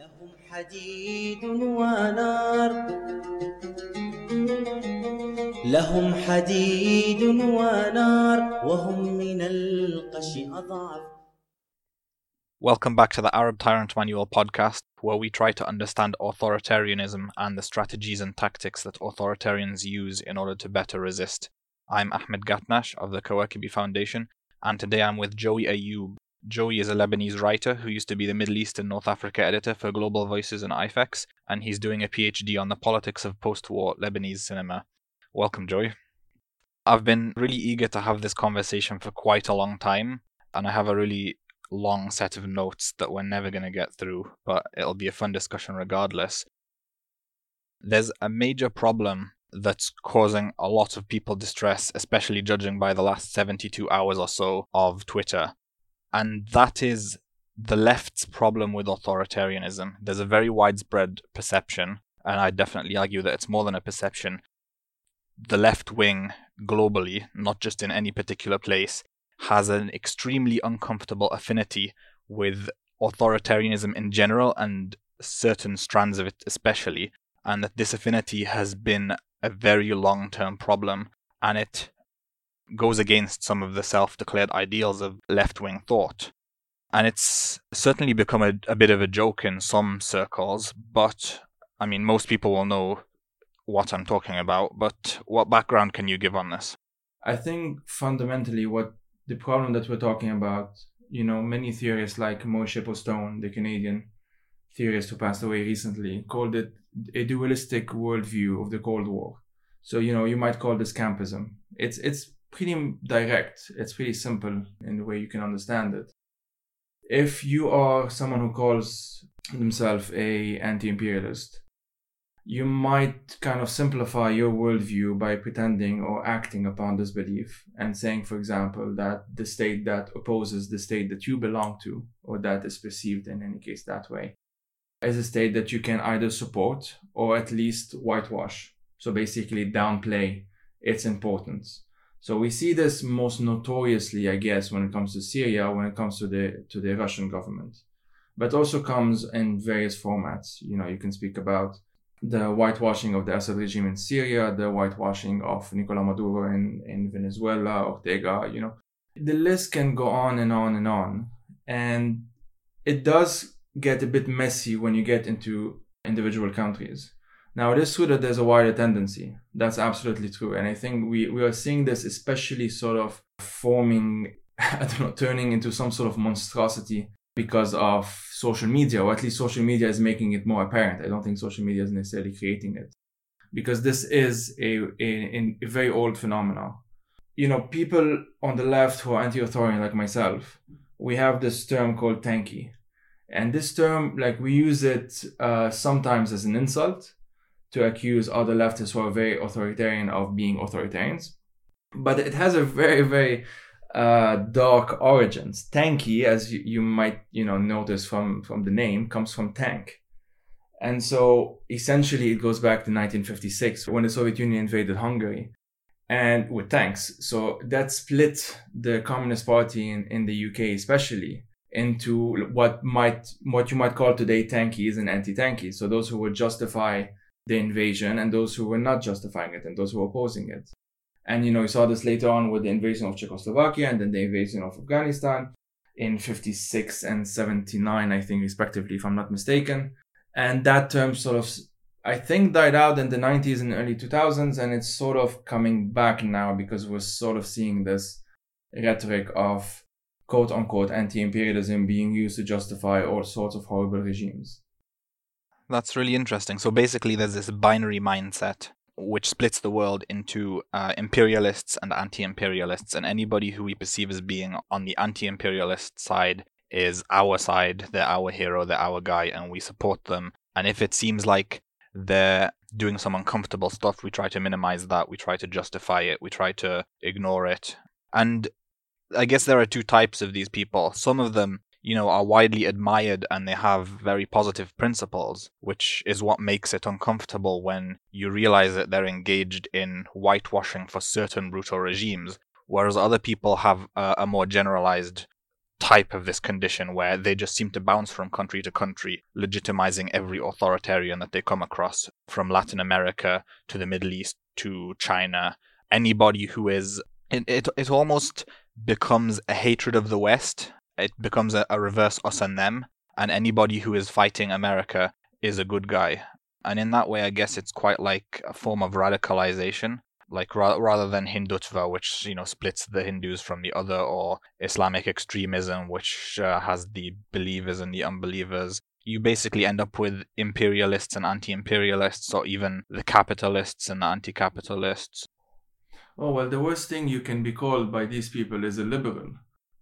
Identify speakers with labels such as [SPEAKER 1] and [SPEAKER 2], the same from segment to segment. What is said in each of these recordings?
[SPEAKER 1] لهم حديد ونار لهم حديد ونار وهم من القش أضعف
[SPEAKER 2] Welcome back to the Arab Tyrant Manual podcast, where we try to understand authoritarianism and the strategies and tactics that authoritarians use in order to better resist. I'm Ahmed Gatnash of the Kawakibi Foundation, and today I'm with Joey Ayoub. Joey is a Lebanese writer who used to be the Middle East and North Africa editor for Global Voices and IFEX, and he's doing a PhD on the politics of post war Lebanese cinema. Welcome, Joey. I've been really eager to have this conversation for quite a long time, and I have a really long set of notes that we're never going to get through, but it'll be a fun discussion regardless. There's a major problem that's causing a lot of people distress, especially judging by the last 72 hours or so of Twitter. And that is the left's problem with authoritarianism. There's a very widespread perception, and I definitely argue that it's more than a perception. The left wing, globally, not just in any particular place, has an extremely uncomfortable affinity with authoritarianism in general and certain strands of it especially, and that this affinity has been a very long term problem and it goes against some of the self declared ideals of left wing thought. And it's certainly become a, a, bit of a joke in some circles, but I mean, most people will know what I'm talking about. But what background can you give on this?
[SPEAKER 3] I think fundamentally what the problem that we're talking about, you know, many theorists like Moshe Postone, the Canadian theorist who passed away recently, called it a dualistic worldview of the Cold War. So, you know, you might call this campism. It's it's pretty direct. It's pretty simple in the way you can understand it. If you are someone who calls themselves a anti-imperialist, you might kind of simplify your worldview by pretending or acting upon this belief and saying, for example, that the state that opposes the state that you belong to, or that is perceived in any case that way, is a state that you can either support or at least whitewash. So basically, downplay its importance. So we see this most notoriously, I guess, when it comes to Syria, when it comes to the to the Russian government, but also comes in various formats. You know, you can speak about the whitewashing of the Assad regime in Syria, the whitewashing of Nicolas Maduro in, in Venezuela, Ortega, you know. The list can go on and on and on. And it does get a bit messy when you get into individual countries. Now, it is true that there's a wider tendency. That's absolutely true. And I think we, we are seeing this especially sort of forming, I don't know, turning into some sort of monstrosity because of social media, or at least social media is making it more apparent. I don't think social media is necessarily creating it because this is a, a, a very old phenomenon. You know, people on the left who are anti-authoritarian like myself, we have this term called tankie. And this term, like we use it uh, sometimes as an insult to accuse other leftists who are very authoritarian of being authoritarians. But it has a very, very uh, dark origins. Tankie, as you, you might you know notice from from the name, comes from tank, and so essentially it goes back to 1956 when the Soviet Union invaded Hungary, and with tanks. So that split the Communist Party in, in the UK, especially into what might what you might call today tankies and anti-tankies. So those who would justify the invasion and those who were not justifying it and those who were opposing it. And, you know, you saw this later on with the invasion of Czechoslovakia and then the invasion of Afghanistan in 56 and 79, I think, respectively, if I'm not mistaken. And that term sort of, I think, died out in the 90s and early 2000s, and it's sort of coming back now because we're sort of seeing this rhetoric of quote unquote anti imperialism being used to justify all sorts of horrible regimes.
[SPEAKER 2] That's really interesting. So basically, there's this binary mindset which splits the world into uh, imperialists and anti-imperialists, and anybody who we perceive as being on the anti-imperialist side is our side. They're our hero. They're our guy, and we support them. And if it seems like they're doing some uncomfortable stuff, we try to minimize that. We try to justify it. We try to ignore it. And I guess there are two types of these people. Some of them you know, are widely admired and they have very positive principles, which is what makes it uncomfortable when you realize that they're engaged in whitewashing for certain brutal regimes, whereas other people have a, a more generalized type of this condition where they just seem to bounce from country to country, legitimizing every authoritarian that they come across, from Latin America to the Middle East to China. Anybody who is it, it, it almost becomes a hatred of the West. It becomes a, a reverse us and them, and anybody who is fighting America is a good guy. And in that way, I guess it's quite like a form of radicalization like ra- rather than Hindutva, which you know splits the Hindus from the other, or Islamic extremism, which uh, has the believers and the unbelievers. You basically end up with imperialists and anti-imperialists, or even the capitalists and the anti-capitalists.
[SPEAKER 3] Oh well, the worst thing you can be called by these people is a liberal.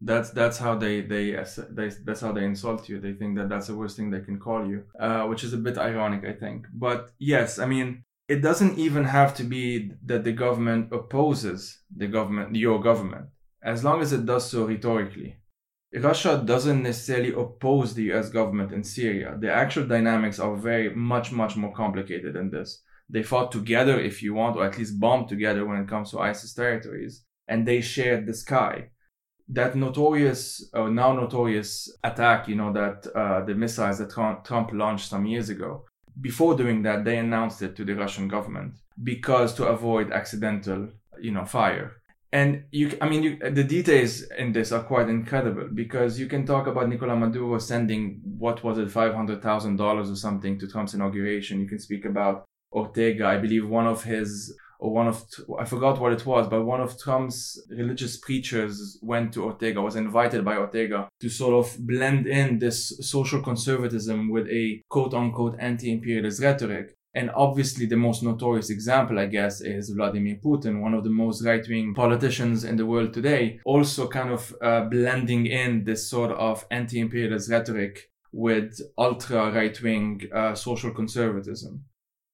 [SPEAKER 3] That's that's how they they, they that's how they insult you. They think that that's the worst thing they can call you, uh, which is a bit ironic, I think. But yes, I mean it doesn't even have to be that the government opposes the government, your government, as long as it does so rhetorically. Russia doesn't necessarily oppose the US government in Syria. The actual dynamics are very much, much more complicated than this. They fought together, if you want, or at least bombed together when it comes to ISIS territories, and they shared the sky. That notorious, or now notorious attack, you know, that uh, the missiles that Trump launched some years ago, before doing that, they announced it to the Russian government because to avoid accidental, you know, fire. And you, I mean, you, the details in this are quite incredible because you can talk about Nicolas Maduro sending what was it, five hundred thousand dollars or something to Trump's inauguration. You can speak about Ortega. I believe one of his or one of I forgot what it was, but one of Trump's religious preachers went to Ortega, was invited by Ortega to sort of blend in this social conservatism with a quote unquote anti-imperialist rhetoric. And obviously, the most notorious example, I guess, is Vladimir Putin, one of the most right wing politicians in the world today, also kind of uh, blending in this sort of anti imperialist rhetoric with ultra right wing uh, social conservatism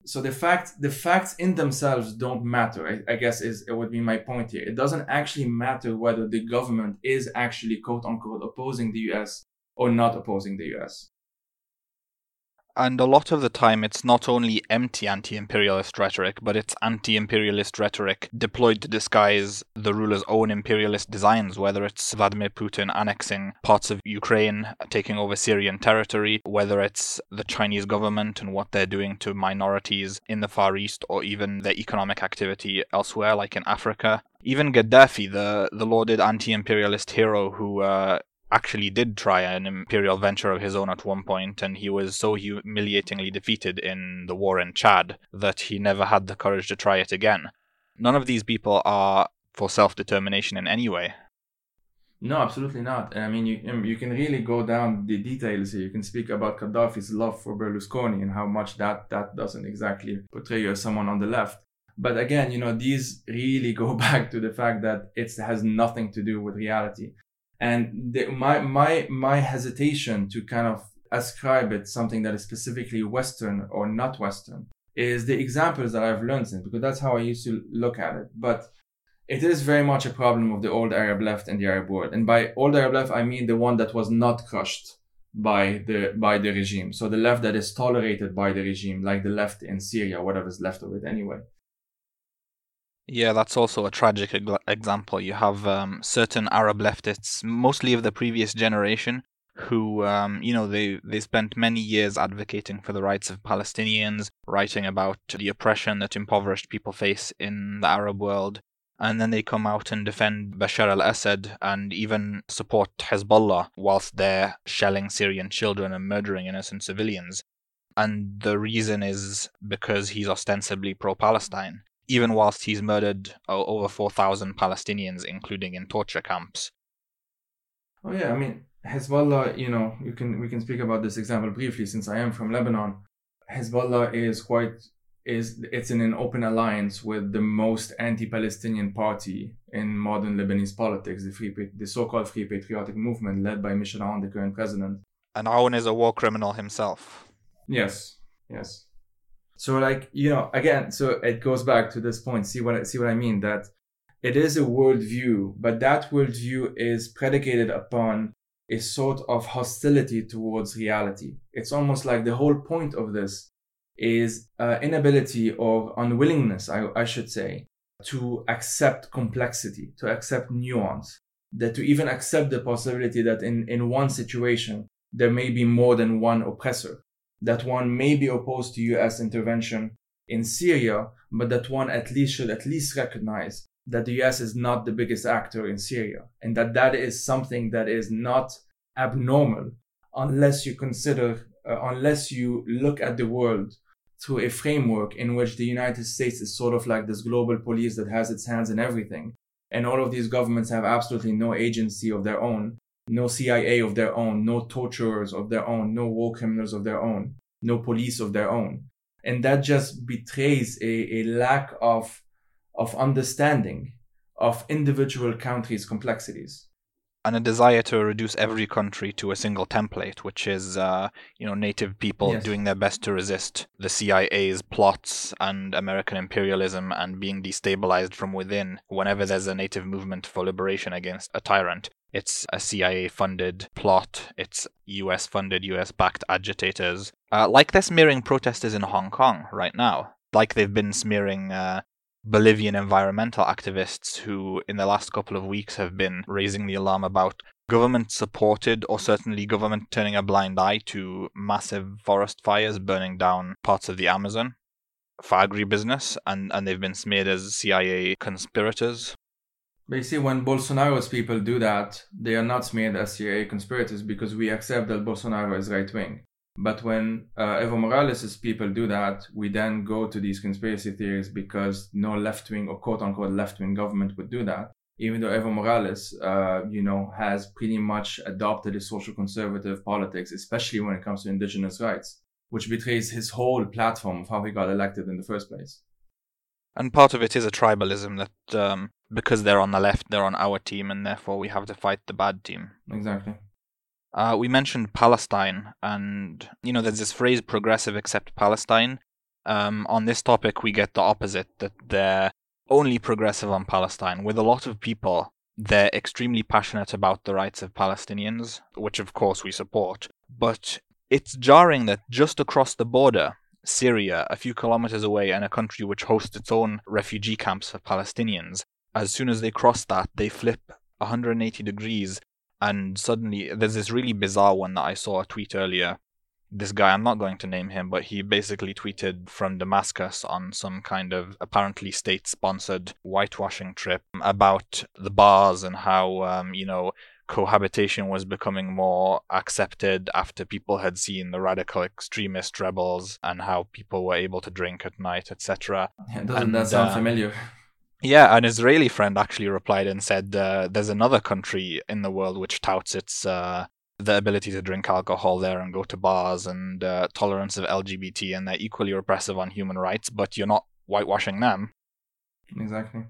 [SPEAKER 3] so the fact the facts in themselves don't matter I, I, guess is it would be my point here. It doesn't actually matter whether the government is actually quote unquote opposing the us or not opposing the us
[SPEAKER 2] and a lot of the time, it's not only empty anti imperialist rhetoric, but it's anti imperialist rhetoric deployed to disguise the ruler's own imperialist designs, whether it's Vladimir Putin annexing parts of Ukraine, taking over Syrian territory, whether it's the Chinese government and what they're doing to minorities in the Far East, or even their economic activity elsewhere, like in Africa. Even Gaddafi, the the lauded anti-imperialist hero who uh, actually did try an imperial venture of his own at one point, and he was so humiliatingly defeated in the war in Chad that he never had the courage to try it again. None of these people are for self determination in any way.
[SPEAKER 3] No, absolutely not. I mean, you um, you can really go down the details here. You can speak about Gaddafi's love for Berlusconi and how much that that doesn't exactly portray you as someone on the left. But again, you know, these really go back to the fact that it has nothing to do with reality and the, my my my hesitation to kind of ascribe it something that is specifically Western or not Western is the examples that I've learned since because that's how I used to look at it. But it is very much a problem of the old Arab left and the Arab world. And by old Arab left, I mean the one that was not crushed by the by the regime. So the left that is tolerated by the regime, like the left in Syria, whatever's left of it anyway.
[SPEAKER 2] Yeah, that's also a tragic example. You have um, certain Arab leftists, mostly of the previous generation, who, um, you know, they, they spent many years advocating for the rights of Palestinians, writing about the oppression that impoverished people face in the Arab world. And then they come out and defend Bashar al Assad and even support Hezbollah whilst they're shelling Syrian children and murdering innocent civilians. And the reason is because he's ostensibly pro Palestine even whilst he's murdered uh, over 4,000 Palestinians, including in torture camps.
[SPEAKER 3] Oh yeah, I mean Hezbollah. You know, you can we can speak about this example briefly since I am from Lebanon. Hezbollah is quite is it's in an open alliance with the most anti-Palestinian party in modern Lebanese politics, the free the so-called Free Patriotic Movement led by Michel Aoun, the current president.
[SPEAKER 2] And Aoun is a war criminal himself.
[SPEAKER 3] Yes, yes. So like, you know, again, so it goes back to this point. See what see what I mean? That it is a worldview, but that worldview is predicated upon a sort of hostility towards reality. It's almost like the whole point of this is uh, inability or unwillingness, I, I should say, to accept complexity, to accept nuance. that to even accept the possibility that in, in one situation, there may be more than one oppressor, that one may be opposed to US intervention in Syria, but that one at least should at least recognize that the US is not the biggest actor in Syria and that that is something that is not abnormal unless you consider, uh, unless you look at the world through a framework in which the United States is sort of like this global police that has its hands in everything. And all of these governments have absolutely no agency of their own, no CIA of their own, no torturers of their own, no war criminals of their own, no police of their own. And that just betrays a, a lack of, of understanding of individual countries' complexities
[SPEAKER 2] and a desire to reduce every country to a single template, which is, uh, you know, native people
[SPEAKER 3] Yes.
[SPEAKER 2] doing their best to resist the CIA's plots and American imperialism and being destabilized from within whenever there's a native movement for liberation against a tyrant. It's a CIA funded plot, it's US funded, US backed agitators. Uh, like they're smearing protesters in Hong Kong right now. Like they've been smearing uh, Bolivian environmental activists who, in the last couple of weeks, have been raising the alarm about government supported or certainly government turning a blind eye to massive forest fires burning down parts of the Amazon for agribusiness, and, and they've been smeared as CIA conspirators.
[SPEAKER 3] See, when Bolsonaro's people do that, they are not smeared as CIA conspirators because we accept that Bolsonaro is right wing. But when uh, Evo Morales' people do that, we then go to these conspiracy theories because no left wing or quote unquote left wing government would do that. Even though Evo Morales, uh, you know, has pretty much adopted a social conservative politics, especially when it comes to indigenous rights, which betrays his whole platform of how he got elected in the first place.
[SPEAKER 2] And part of it is a tribalism that um, because they're on the left, they're on our team, and therefore we have to fight the bad team.
[SPEAKER 3] Exactly.
[SPEAKER 2] Uh, we mentioned Palestine, and you know, there's this phrase "progressive except Palestine." Um, on this topic, we get the opposite that they're only progressive on Palestine. With a lot of people, they're extremely passionate about the rights of Palestinians, which of course we support. But it's jarring that just across the border, Syria, a few kilometers away, and a country which hosts its own refugee camps for Palestinians, as soon as they cross that, they flip 180 degrees and suddenly there's this really bizarre one that I saw a tweet earlier. This guy, I'm not going to name him, but he basically tweeted from Damascus on some kind of apparently state sponsored whitewashing trip about the bars and how, um, you know, cohabitation was becoming more accepted after people had seen the radical extremist rebels and how people were able to drink at night, etc.
[SPEAKER 3] Doesn't
[SPEAKER 2] And,
[SPEAKER 3] that sound
[SPEAKER 2] uh,
[SPEAKER 3] familiar?
[SPEAKER 2] Yeah, an Israeli friend actually replied and said uh, there's another country in the world which touts its uh, the ability to drink alcohol there and go to bars and uh, tolerance of LGBT, and they're equally repressive on human rights, but you're not whitewashing them.
[SPEAKER 3] Exactly.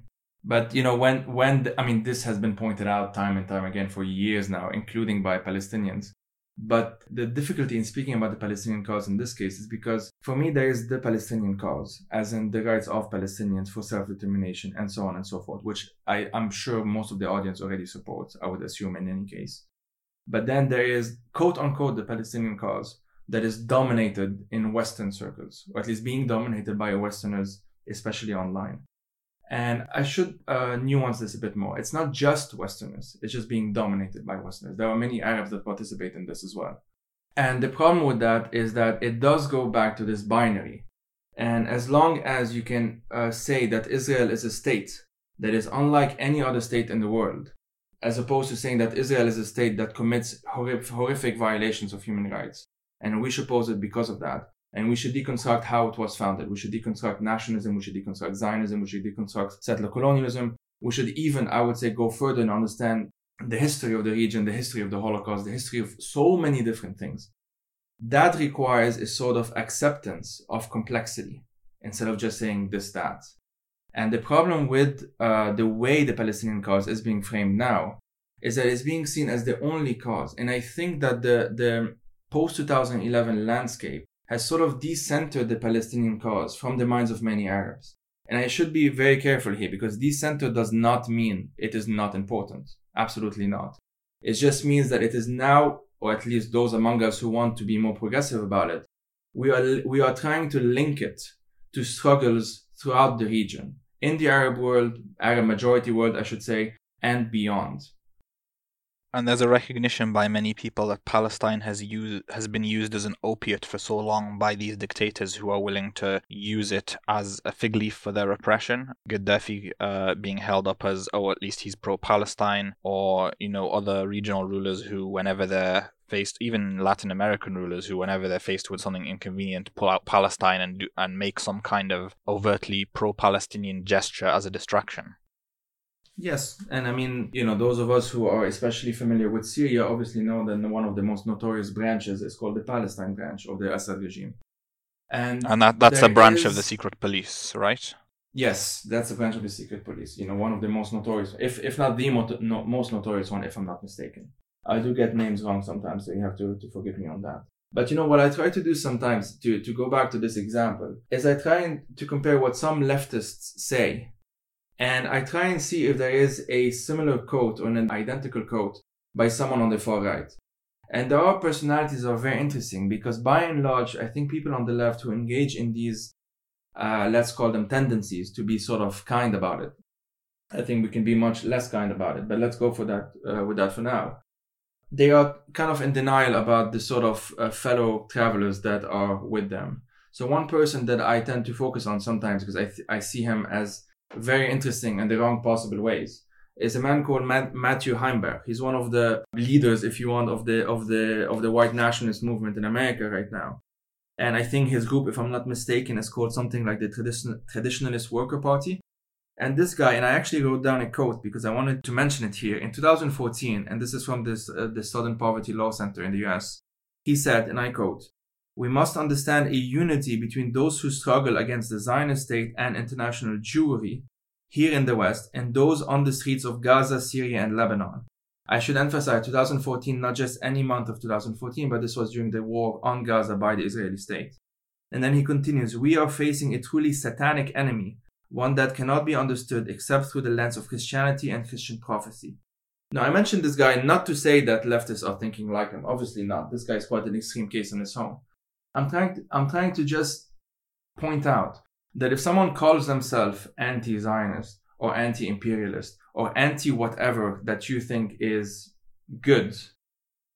[SPEAKER 3] But you know when when the, I mean this has been pointed out time and time again for years now, including by Palestinians. But the difficulty in speaking about the Palestinian cause in this case is because for me there is the Palestinian cause, as in the rights of Palestinians for self-determination and so on and so forth, which I, I'm sure most of the audience already supports, I would assume in any case. But then there is quote unquote the Palestinian cause that is dominated in Western circles, or at least being dominated by Westerners, especially online. And I should uh, nuance this a bit more. It's not just Westerners, it's just being dominated by Westerners. There are many Arabs that participate in this as well. And the problem with that is that it does go back to this binary. And as long as you can uh, say that Israel is a state that is unlike any other state in the world, as opposed to saying that Israel is a state that commits horrific, violations of human rights, and we should oppose it because of that, and we should deconstruct how it was founded. We should deconstruct nationalism. We should deconstruct Zionism. We should deconstruct settler colonialism. We should even, I would say, go further and understand the history of the region, the history of the Holocaust, the history of so many different things. That requires a sort of acceptance of complexity instead of just saying this, that. And the problem with uh, the way the Palestinian cause is being framed now is that it's being seen as the only cause. And I think that the, the post 2011 landscape has sort of decentered the Palestinian cause from the minds of many Arabs. And I should be very careful here because decenter does not mean it is not important. Absolutely not. It just means that it is now, or at least those among us who want to be more progressive about it, we are, we are trying to link it to struggles throughout the region, in the Arab world, Arab majority world, I should say, and beyond.
[SPEAKER 2] And there's a recognition by many people that Palestine has used has been used as an opiate for so long by these dictators who are willing to use it as a fig leaf for their oppression. Gaddafi uh, being held up as oh at least he's pro-Palestine, or you know other regional rulers who whenever they're faced, even Latin American rulers who whenever they're faced with something inconvenient pull out Palestine and do, and make some kind of overtly pro-Palestinian gesture as a distraction.
[SPEAKER 3] Yes, and I mean, you know, those of us who are especially familiar with Syria obviously know that one of the most notorious branches is called the Palestine branch of the Assad regime. And,
[SPEAKER 2] and that, that's a branch
[SPEAKER 3] is...
[SPEAKER 2] of the secret police, right?
[SPEAKER 3] Yes, that's a branch of the secret police. You know, one of the most notorious, if if not the mo- no, most notorious one, if I'm not mistaken. I do get names wrong sometimes, so you have to, to forgive me on that. But you know what I try to do sometimes to, to go back to this example is I try to compare what some leftists say and I try and see if there is a similar quote or an identical quote by someone on the far right. And our personalities are very interesting because by and large, I think people on the left who engage in these, uh, let's call them tendencies to be sort of kind about it. I think we can be much less kind about it, but let's go for that, uh, with that for now. They are kind of in denial about the sort of uh, fellow travelers that are with them. So one person that I tend to focus on sometimes because I, th- I see him as very interesting in the wrong possible ways is a man called Matt, Matthew Heimbach. He's one of the leaders, if you want, of the of the of the white nationalist movement in America right now. And I think his group, if I'm not mistaken, is called something like the Tradition, Traditionalist Worker Party. And this guy, and I actually wrote down a quote because I wanted to mention it here. In 2014, and this is from this uh, the Southern Poverty Law Center in the U.S. He said, and I quote: we must understand a unity between those who struggle against the Zionist state and international Jewry here in the West and those on the streets of Gaza, Syria, and Lebanon. I should emphasize 2014, not just any month of 2014, but this was during the war on Gaza by the Israeli state. And then he continues, we are facing a truly satanic enemy, one that cannot be understood except through the lens of Christianity and Christian prophecy. Now, I mentioned this guy not to say that leftists are thinking like him. Obviously not. This guy is quite an extreme case on his own. I'm trying to, I'm trying to just point out that if someone calls themselves anti-Zionist or anti-imperialist or anti-whatever that you think is good,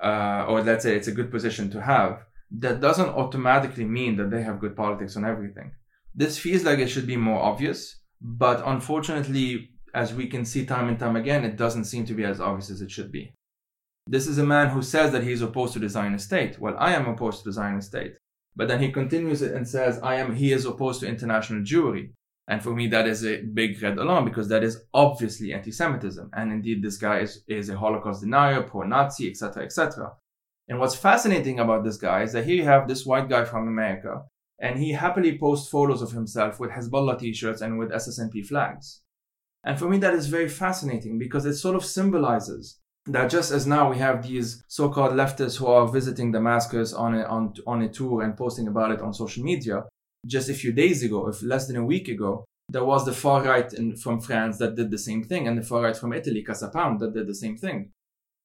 [SPEAKER 3] uh, or let's say it's a good position to have, that doesn't automatically mean that they have good politics on everything. This feels like it should be more obvious, but unfortunately, as we can see time and time again, it doesn't seem to be as obvious as it should be. This is a man who says that he's opposed to the Zionist state. Well, I am opposed to the Zionist state. But then he continues it and says, I am, he is opposed to international Jewry. And for me, that is a big red alarm because that is obviously anti-Semitism. And indeed, this guy is, is a Holocaust denier, pro-Nazi, etc., etc. And what's fascinating about this guy is that here you have this white guy from America, and he happily posts photos of himself with Hezbollah t-shirts and with SSNP flags. And for me, that is very fascinating because it sort of symbolizes that just as now we have these so-called leftists who are visiting Damascus on a, on, on a tour and posting about it on social media, just a few days ago, if less than a week ago, there was the far right in, from France that did the same thing, and the far right from Italy, Casa Pound, that did the same thing.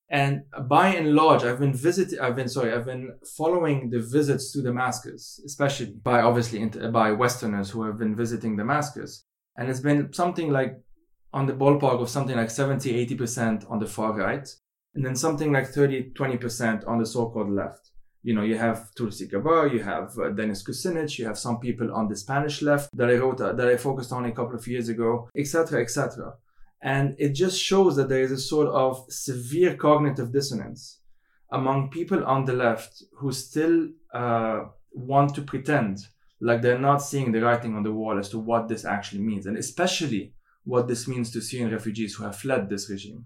[SPEAKER 3] And by and large, I've been visiting, I've been, sorry, I've been following the visits to Damascus, especially by obviously by Westerners who have been visiting Damascus. And it's been something like on the ballpark of something like 70, 80% on the far right, and then something like 30, 20% on the so-called left. You know, you have Tulsi Gabbard, you have uh, Dennis Kucinich, you have some people on the Spanish left that I wrote, uh, that I focused on a couple of years ago, etc., etc. And it just shows that there is a sort of severe cognitive dissonance among people on the left who still uh, want to pretend like they're not seeing the writing on the wall as to what this actually means, and especially what this means to Syrian refugees who have fled this regime.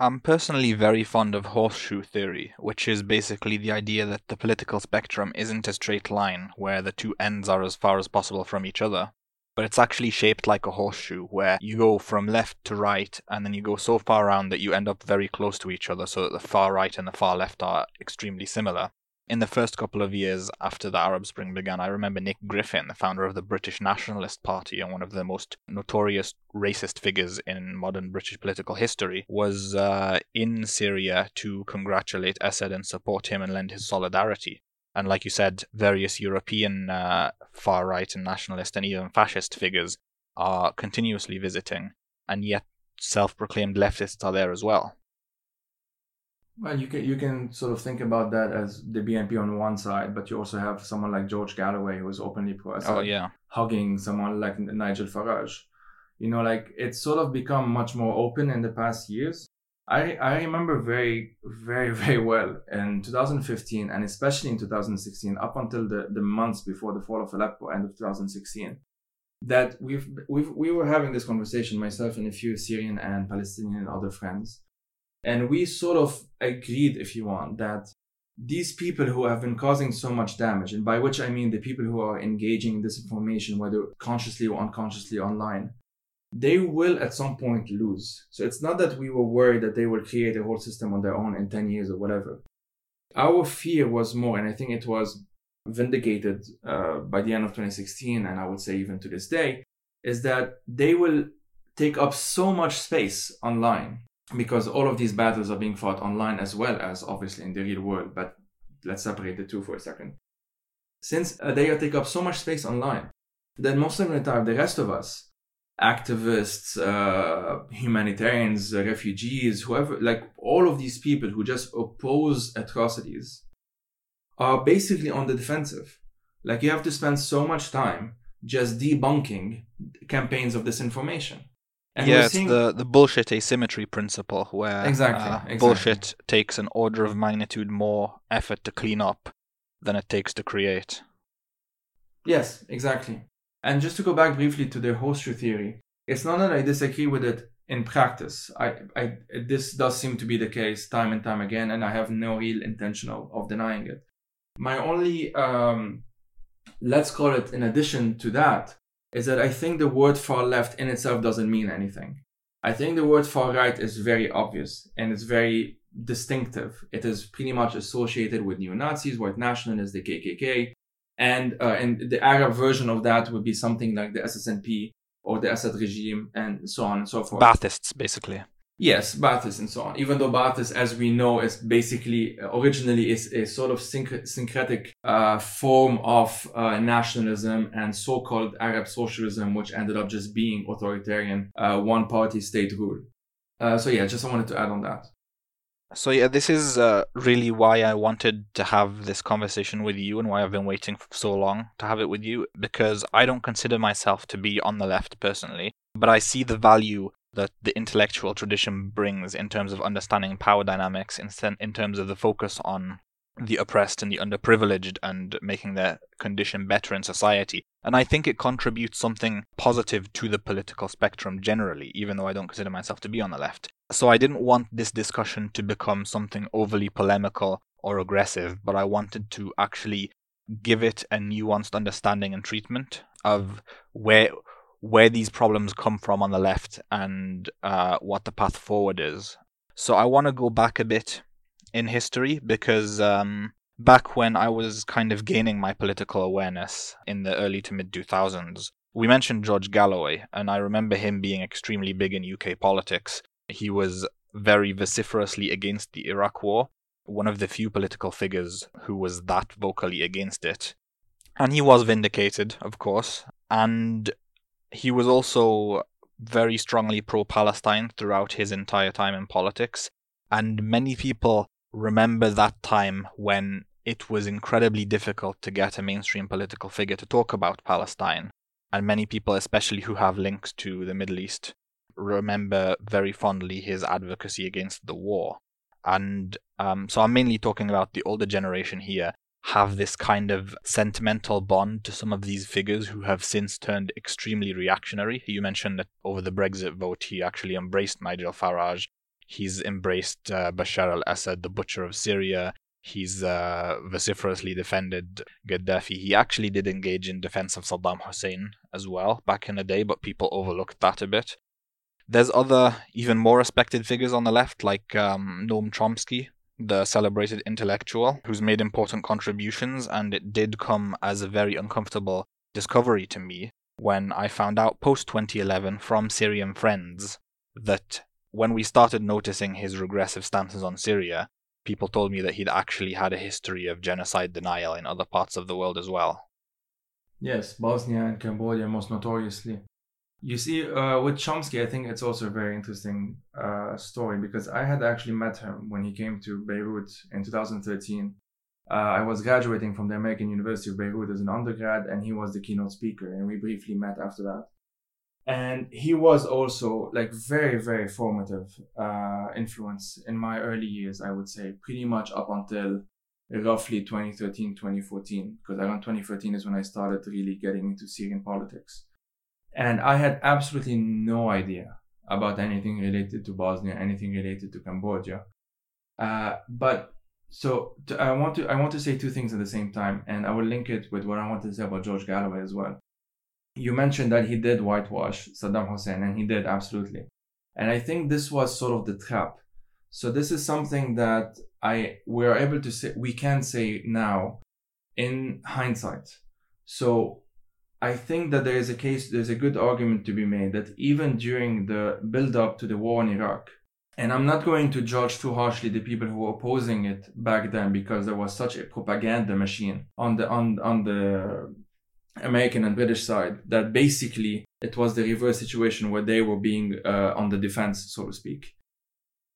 [SPEAKER 2] I'm personally very fond of horseshoe theory, which is basically the idea that the political spectrum isn't a straight line where the two ends are as far as possible from each other, but it's actually shaped like a horseshoe where you go from left to right and then you go so far around that you end up very close to each other so that the far right and the far left are extremely similar in the first couple of years after the Arab Spring began, I remember Nick Griffin, the founder of the British Nationalist Party and one of the most notorious racist figures in modern British political history, was uh, in Syria to congratulate Assad and support him and lend his solidarity. And like you said, various European uh, far right and nationalist and even fascist figures are continuously visiting, and yet self proclaimed leftists are there as well.
[SPEAKER 3] Well, you can you can sort of think about that as the BNP on one side, but you also have someone like George Galloway who is openly pro
[SPEAKER 2] Oh yeah.
[SPEAKER 3] hugging someone like Nigel Farage. You know, like it's sort of become much more open in the past years. I I remember very very very well in 2015 and especially in 2016, up until the the months before the fall of Aleppo, end of 2016, that we've we've we were having this conversation myself and a few Syrian and Palestinian and other friends, and we sort of agreed, if you want, that these people who have been causing so much damage, and by which I mean the people who are engaging in disinformation, whether consciously or unconsciously online, they will at some point lose. So it's not that we were worried that they will create a whole system on their own in 10 years or whatever. Our fear was more, and I think it was vindicated uh, by the end of 2016, and I would say even to this day, is that they will take up so much space online because all of these battles are being fought online as well as obviously in the real world. But let's separate the two for a second. Since uh, they take up so much space online, then most of the time the rest of us, activists, uh, humanitarians, uh, refugees, whoever, like all of these people who just oppose atrocities, are basically on the defensive. Like you have to spend so much time just debunking campaigns of disinformation. And
[SPEAKER 2] yeah,
[SPEAKER 3] seeing-
[SPEAKER 2] the, the bullshit asymmetry principle where
[SPEAKER 3] Exactly,
[SPEAKER 2] uh,
[SPEAKER 3] exactly.
[SPEAKER 2] bullshit takes an order of magnitude more effort to clean up than it takes to create.
[SPEAKER 3] Yes, exactly. And just to go back briefly to the horseshoe theory, it's not that I disagree with it in practice. I, I, this does seem to be the case time and time again, and I have no real intention of, of denying it. My only, um, let's call it in addition to that, is that I think the word far left in itself doesn't mean anything. I think the word far right is very obvious and it's very distinctive. It is pretty much associated with neo Nazis, white nationalists, the KKK, and uh, and the Arab version of that would be something like the SSNP or the Assad regime, and so on and so forth.
[SPEAKER 2] Baathists, basically.
[SPEAKER 3] Yes, Baathist and so on. Even though Baathist, as we know, is basically uh, originally is a sort of synch- syncretic uh, form of uh, nationalism and so-called Arab socialism, which ended up just being authoritarian, uh, one-party state rule. Uh, so yeah, just I wanted to add on that.
[SPEAKER 2] So yeah, this is uh, really why I wanted to have this conversation with you and why I've been waiting for so long to have it with you because I don't consider myself to be on the left personally, but I see the value that the intellectual tradition brings in terms of understanding power dynamics in, sen- in terms of the focus on the oppressed and the underprivileged and making their condition better in society. And I think it contributes something positive to the political spectrum generally, even though I don't consider myself to be on the left. So I didn't want this discussion to become something overly polemical or aggressive, but I wanted to actually give it a nuanced understanding and treatment of where where these problems come from on the left and uh, what the path forward is. So I want to go back a bit in history because um, back when I was kind of gaining my political awareness in the early to mid 2000s, we mentioned George Galloway, and I remember him being extremely big in UK politics. He was very vociferously against the Iraq War, one of the few political figures who was that vocally against it. And he was vindicated, of course, and he was also very strongly pro Palestine throughout his entire time in politics. And many people remember that time when it was incredibly difficult to get a mainstream political figure to talk about Palestine. And many people, especially who have links to the Middle East, remember very fondly his advocacy against the war. And um, so I'm mainly talking about the older generation here, have this kind of sentimental bond to some of these figures who have since turned extremely reactionary. You mentioned that over the Brexit vote, he actually embraced Nigel Farage. He's embraced uh, Bashar al Assad, the butcher of Syria. He's uh, vociferously defended Gaddafi. He actually did engage in defense of Saddam Hussein as well back in the day, but people overlooked that a bit. There's other, even more respected figures on the left, like um, Noam Chomsky, the celebrated intellectual who's made important contributions, and it did come as a very uncomfortable discovery to me when I found out post 2011 from Syrian friends that when we started noticing his regressive stances on Syria, people told me that he'd actually had a history of genocide denial in other parts of the world as well.
[SPEAKER 3] Yes, Bosnia and Cambodia most notoriously. You see, uh, with Chomsky, I think it's also a very interesting uh, story because I had actually met him when he came to Beirut in 2013. Uh, I was graduating from the American University of Beirut as an undergrad, and he was the keynote speaker, and we briefly met after that. And he was also like very, very formative uh, influence in my early years, I would say, pretty much up until roughly 2013, 2014, because around 2013 is when I started really getting into Syrian politics. And I had absolutely no idea about anything related to Bosnia, anything related to Cambodia. Uh, but so to, I want to I want to say two things at the same time, and I will link it with what I want to say about George Galloway as well. You mentioned that he did whitewash Saddam Hussein, and he did absolutely. And I think this was sort of the trap. So this is something that I we are able to say we can say now in hindsight. So I think that there is a case, there's a good argument to be made that even during the build up to the war in Iraq, and I'm not going to judge too harshly the people who were opposing it back then because there was such a propaganda machine on the on on the American and British side that basically it was the reverse situation where they were being uh, on the defense, so to speak.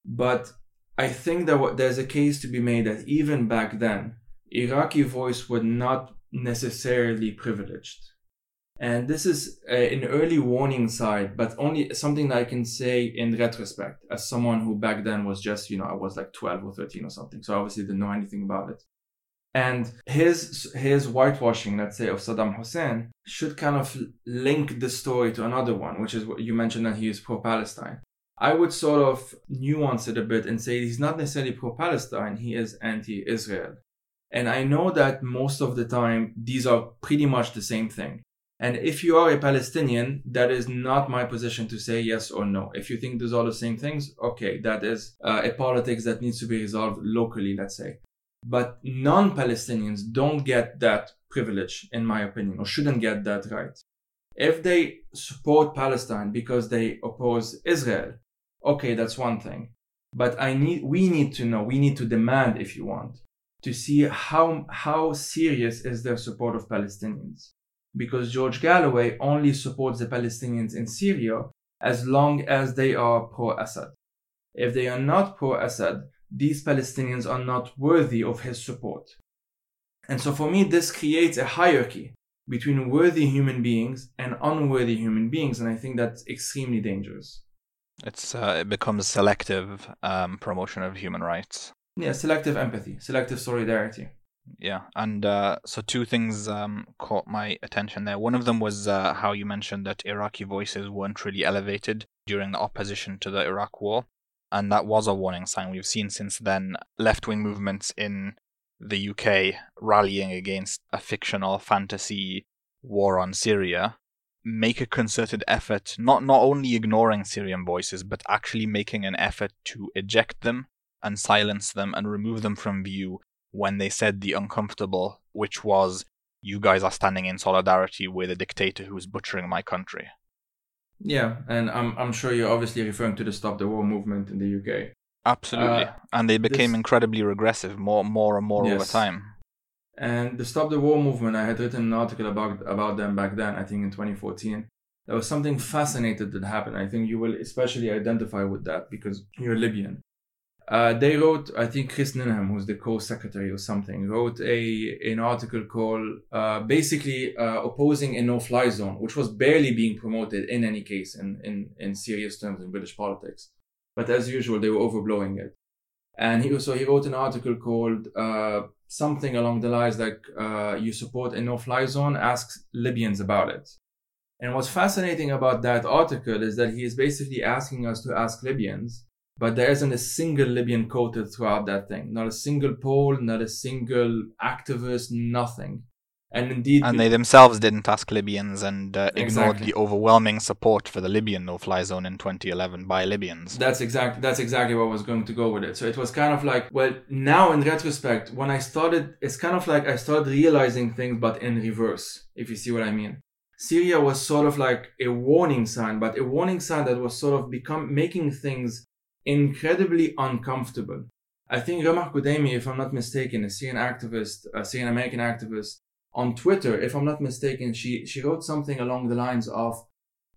[SPEAKER 3] But I think that there's a case to be made that even back then, Iraqi voice were not necessarily privileged and this is uh, an early warning sign, but only something that I can say in retrospect as someone who back then was just, you know, I was like 12 or 13 or something. So obviously didn't know anything about it. And his, his whitewashing, let's say, of Saddam Hussein should kind of link the story to another one, which is what you mentioned that he is pro-Palestine. I would sort of nuance it a bit and say he's not necessarily pro-Palestine, he is anti-Israel. And I know that most of the time these are pretty much the same thing. And if you are a Palestinian, that is not my position to say yes or no. If you think those are the same things, okay, that is uh, a politics that needs to be resolved locally, let's say. But non-Palestinians don't get that privilege, in my opinion, or shouldn't get that right. If they support Palestine because they oppose Israel, okay, that's one thing. But I need, we need to know, we need to demand, if you want, to see how, how serious is their support of Palestinians because George Galloway only supports the Palestinians in Syria as long as they are pro Assad. If they are not pro Assad, these Palestinians are not worthy of his support. And so for me, this creates a hierarchy between worthy human beings and unworthy human beings, and I think that's extremely dangerous.
[SPEAKER 2] It's uh, it becomes selective um, promotion of human rights.
[SPEAKER 3] Yeah, selective empathy, selective solidarity.
[SPEAKER 2] Yeah, and uh, so two things um, caught my attention there. One of them was uh, how you mentioned that Iraqi voices weren't really elevated during the opposition to the Iraq War, and that was a warning sign. We've seen since then left wing movements in the UK rallying against a fictional fantasy war on Syria make a concerted effort, not, not only ignoring Syrian voices, but actually making an effort to eject them and silence them and remove them from view when they said the uncomfortable, which was, you guys are standing in solidarity with a dictator who's butchering my country.
[SPEAKER 3] Yeah, and I'm I'm sure you're obviously referring to the Stop the War movement in the UK.
[SPEAKER 2] Absolutely, uh, and they became this... incredibly regressive, more more and more yes. over time.
[SPEAKER 3] And the Stop the War movement, I had written an article about about them back then. I think in 2014. There was something fascinating that happened. I think you will especially identify with that because you're Libyan. Uh, they wrote, I think Chris Nineham, who's the co-secretary or something, wrote a an article called uh, basically uh, opposing a no-fly zone, which was barely being promoted in any case in, in, in serious terms in British politics. But as usual, they were overblowing it. And he also he wrote an article called uh, something along the lines like uh, "You support a no-fly zone? Ask Libyans about it." And what's fascinating about that article is that he is basically asking us to ask Libyans but there isn't a single Libyan quoted throughout that thing. Not a single poll, not a single activist, nothing. And indeed,
[SPEAKER 2] and they themselves didn't ask Libyans and uh, ignored exactly. the overwhelming support for the Libyan no-fly zone in 2011 by Libyans.
[SPEAKER 3] That's exactly that's exactly what I was going to go with it. So it was kind of like, well, now in retrospect, when I started, it's kind of like I started realizing things, but in reverse, if you see what I mean. Syria was sort of like a warning sign, but a warning sign that was sort of become making things incredibly uncomfortable. I think Ramah Kudaimi, if I'm not mistaken, a Syrian activist, a Syrian American activist, on Twitter, if I'm not mistaken, she, she wrote something along the lines of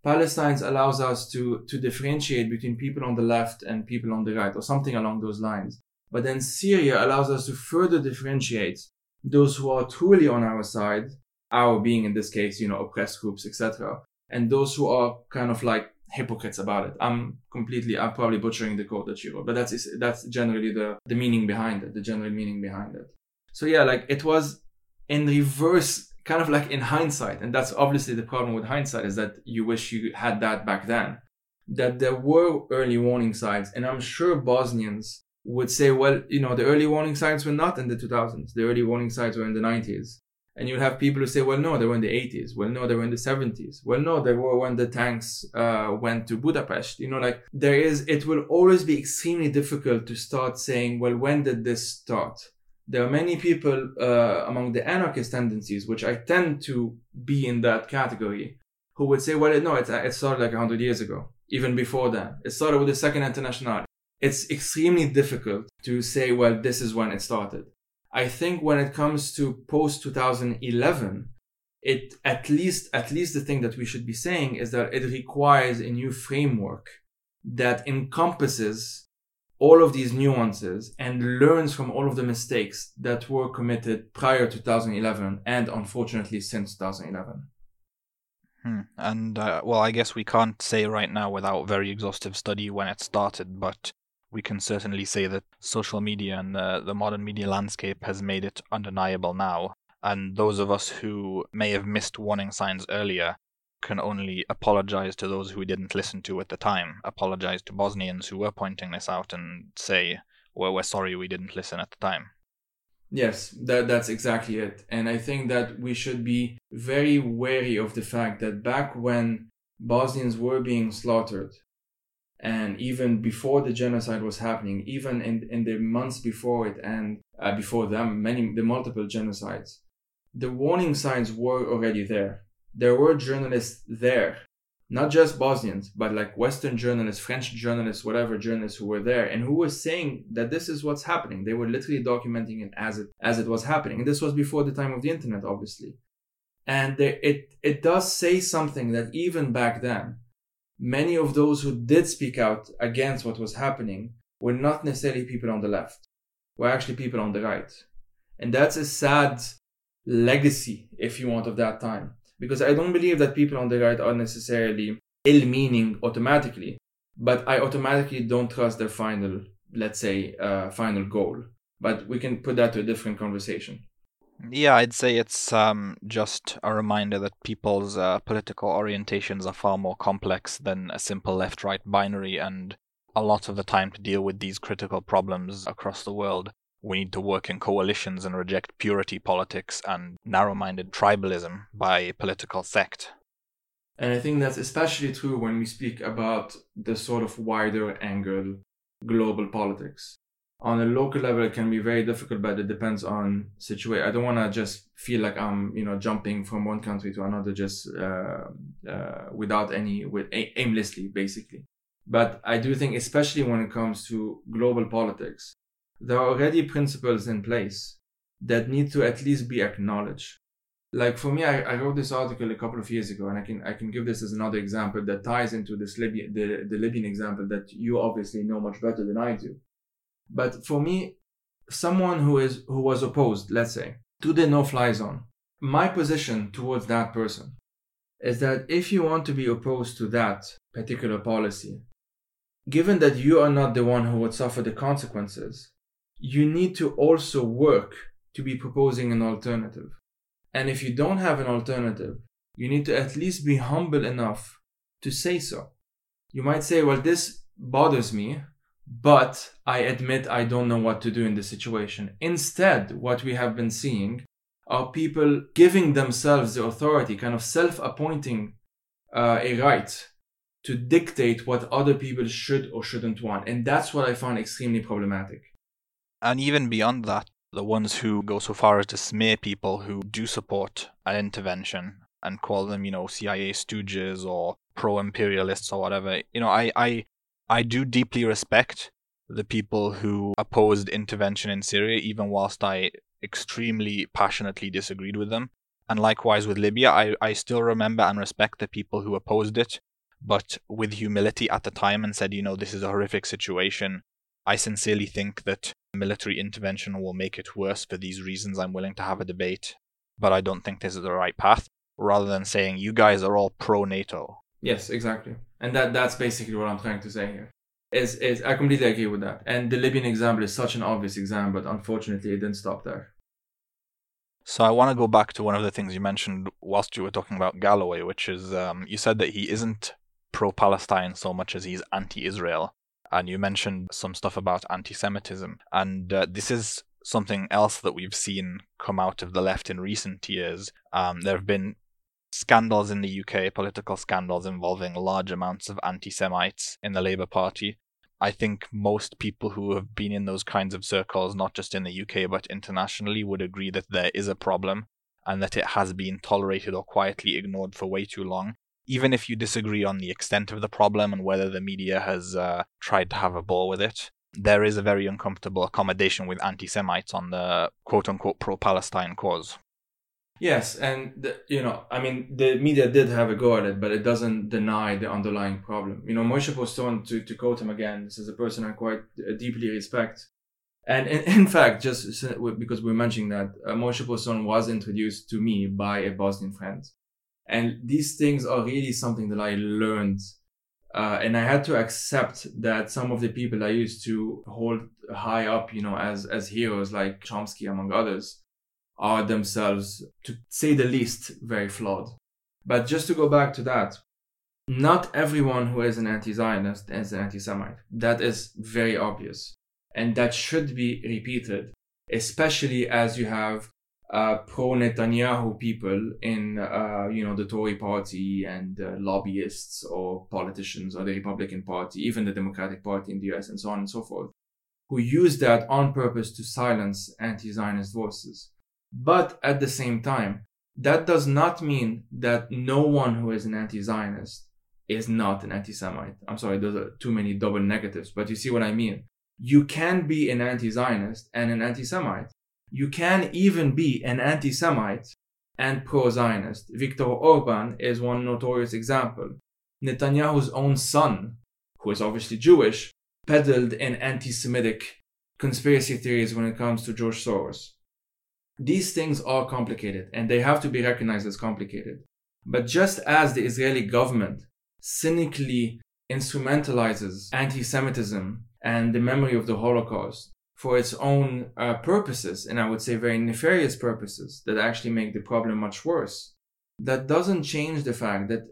[SPEAKER 3] Palestine allows us to, to differentiate between people on the left and people on the right or something along those lines. But then Syria allows us to further differentiate those who are truly on our side, our being in this case, you know, oppressed groups, etc., and those who are kind of like hypocrites about it. I'm completely, I'm probably butchering the quote that you wrote, but that's that's generally the the meaning behind it, the general meaning behind it. So yeah, like it was in reverse, kind of like in hindsight, and that's obviously the problem with hindsight is that you wish you had that back then. That there were early warning signs, and I'm sure Bosnians would say, well, you know, the early warning signs were not in the 2000s. The early warning signs were in the 90s. And you'll have people who say, well, no, they were in the 80s. Well, no, they were in the 70s. Well, no, they were when the tanks uh, went to Budapest. You know, like there is, it will always be extremely difficult to start saying, well, when did this start? There are many people uh, among the anarchist tendencies, which I tend to be in that category, who would say, well, no, it, it started like 100 years ago, even before that. It started with the Second International. It's extremely difficult to say, well, this is when it started I think when it comes to post 2011, it at least at least the thing that we should be saying is that it requires a new framework that encompasses all of these nuances and learns from all of the mistakes that were committed prior to 2011 and unfortunately since 2011.
[SPEAKER 2] Hmm. And uh, well, I guess we can't say right now without very exhaustive study when it started, but we can certainly say that social media and the, the modern media landscape has made it undeniable now. And those of us who may have missed warning signs earlier can only apologize to those who we didn't listen to at the time, apologize to Bosnians who were pointing this out and say, well, we're sorry we didn't listen at the time.
[SPEAKER 3] Yes, that, that's exactly it. And I think that we should be very wary of the fact that back when Bosnians were being slaughtered, and even before the genocide was happening, even in, in the months before it and uh, before them, many the multiple genocides, the warning signs were already there. There were journalists there, not just Bosnians, but like Western journalists, French journalists, whatever journalists who were there, and who were saying that this is what's happening. They were literally documenting it as it as it was happening, and this was before the time of the internet, obviously. And there, it it does say something that even back then many of those who did speak out against what was happening were not necessarily people on the left, were actually people on the right. And that's a sad legacy, if you want, of that time. Because I don't believe that people on the right are necessarily ill meaning automatically, but I automatically don't trust their final, let's say, uh, final goal. But we can put that to a different conversation.
[SPEAKER 2] Yeah, I'd say it's um, just a reminder that people's uh, political orientations are far more complex than a simple left right binary, and a lot of the time to deal with these critical problems across the world, we need to work in coalitions and reject purity politics and narrow minded tribalism by political sect.
[SPEAKER 3] And I think that's especially true when we speak about the sort of wider angle global politics on a local level it can be very difficult but it depends on situation. I don't want to just feel like i'm you know jumping from one country to another just uh, uh, without any with aimlessly basically. But i do think especially when it comes to global politics there are already principles in place that need to at least be acknowledged. Like for me I, I wrote this article a couple of years ago and i can i can give this as another example that ties into this libyan the, the libyan example that you obviously know much better than i do but for me, someone who is who was opposed, let's say, to the no-fly zone, my position towards that person is that if you want to be opposed to that particular policy, given that you are not the one who would suffer the consequences, you need to also work to be proposing an alternative. And if you don't have an alternative, you need to at least be humble enough to say so. You might say, well, this bothers me, but I admit I don't know what to do in this situation. Instead, what we have been seeing are people giving themselves the authority, kind of self appointing uh, a right to dictate what other people should or shouldn't want. And that's what I find extremely problematic.
[SPEAKER 2] And even beyond that, the ones who go so far as to smear people who do support an intervention and call them, you know, CIA stooges or pro imperialists or whatever, you know, I, I I do deeply respect the people who opposed intervention in Syria, even whilst I extremely passionately disagreed with them. And likewise with Libya, I, I still remember and respect the people who opposed it but with humility at the time and said, you know, this is a horrific situation. I sincerely think that military intervention will make it worse for these reasons. I'm willing to have a debate, but I don't think this is the right path. Rather than saying, you guys are all pro NATO.
[SPEAKER 3] Yes, exactly. And that that's basically what I'm trying to say here. Is is I completely agree with that. And the Libyan example is such an obvious example, but unfortunately it didn't stop there.
[SPEAKER 2] So I want to go back to one of the things you mentioned whilst you were talking about Galloway, which is um, you said that he isn't pro-Palestine so much as he's anti-Israel, and you mentioned some stuff about anti-Semitism, and uh, this is something else that we've seen come out of the left in recent years. Um, there have been scandals in the UK, political scandals involving large amounts of anti-Semites in the Labour Party, I think most people who have been in those kinds of circles, not just in the UK but internationally, would agree that there is a problem and that it has been tolerated or quietly ignored for way too long. Even if you disagree on the extent of the problem and whether the media has uh, tried to have a ball with it, there is a very uncomfortable accommodation with anti Semites on the quote unquote pro Palestine cause.
[SPEAKER 3] Yes, and the, you know, I mean, the media did have a go at it, but it doesn't deny the underlying problem. You know, Moishe Postone, to, to quote him again, this is a person I quite uh, deeply respect. And in, in fact, just because we're mentioning that, uh, Moshe was introduced to me by a Bosnian friend. And these things are really something that I learned. Uh, and I had to accept that some of the people I used to hold high up, you know, as, as heroes like Chomsky, among others, are themselves, to say the least, very flawed. But just to go back to that, not everyone who is an anti Zionist is an anti Semite. That is very obvious. And that should be repeated, especially as you have uh, pro Netanyahu people in, uh, you know, the Tory party and uh, lobbyists or politicians or the Republican Party, even the Democratic Party in the US and so on and so forth, who use that on purpose to silence anti Zionist voices. But at the same time, that does not mean that no one who is an anti Zionist is not an anti Semite. I'm sorry, those are too many double negatives, but you see what I mean. You can be an anti Zionist and an anti Semite. You can even be an anti Semite and pro Zionist. Viktor Orban is one notorious example. Netanyahu's own son, who is obviously Jewish, peddled in anti Semitic conspiracy theories when it comes to George Soros. These things are complicated and they have to be recognized as complicated. But just as the Israeli government cynically instrumentalizes anti Semitism and the memory of the Holocaust for its own uh, purposes, and I would say very nefarious purposes that actually make the problem much worse, that doesn't change the fact that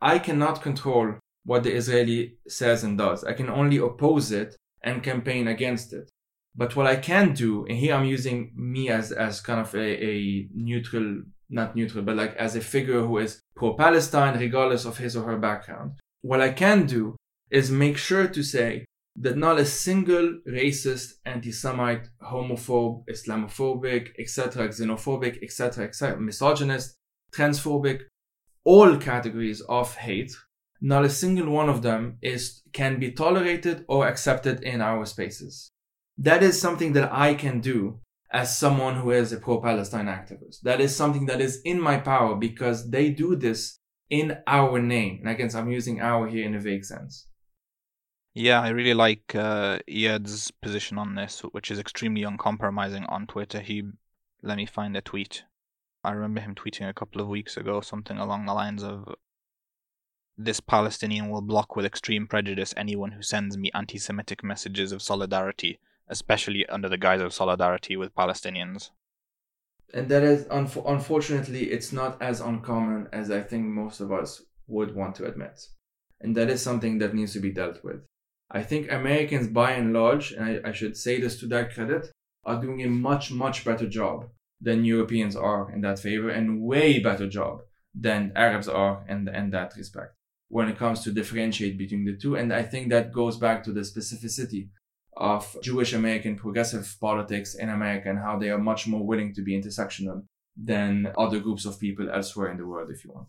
[SPEAKER 3] I cannot control what the Israeli says and does. I can only oppose it and campaign against it. But what I can do, and here I'm using me as, as kind of a, a neutral, not neutral, but like as a figure who is pro Palestine, regardless of his or her background. What I can do is make sure to say that not a single racist, anti-Semite, homophobe, Islamophobic, etc., xenophobic, etc., etc., misogynist, transphobic, all categories of hate, not a single one of them is can be tolerated or accepted in our spaces that is something that I can do as someone who is a pro-Palestine activist. That is something that is in my power because they do this in our name. And again, I'm using our here in a vague sense.
[SPEAKER 2] Yeah, I really like uh, Iyad's position on this, which is extremely uncompromising on Twitter. He, let me find a tweet. I remember him tweeting a couple of weeks ago something along the lines of this Palestinian will block with extreme prejudice anyone who sends me anti Semitic messages of solidarity especially under the guise of solidarity with Palestinians.
[SPEAKER 3] And that is, unfortunately, it's not as uncommon as I think most of us would want to admit. And that is something that needs to be dealt with. I think Americans, by and large, and I, I should say this to their credit, are doing a much, much better job than Europeans are in that favor, and way better job than Arabs are in, in that respect when it comes to differentiate between the two. And I think that goes back to the specificity of Jewish American progressive politics in America and how they are much more willing to be intersectional than other groups of people elsewhere in the world, if you want.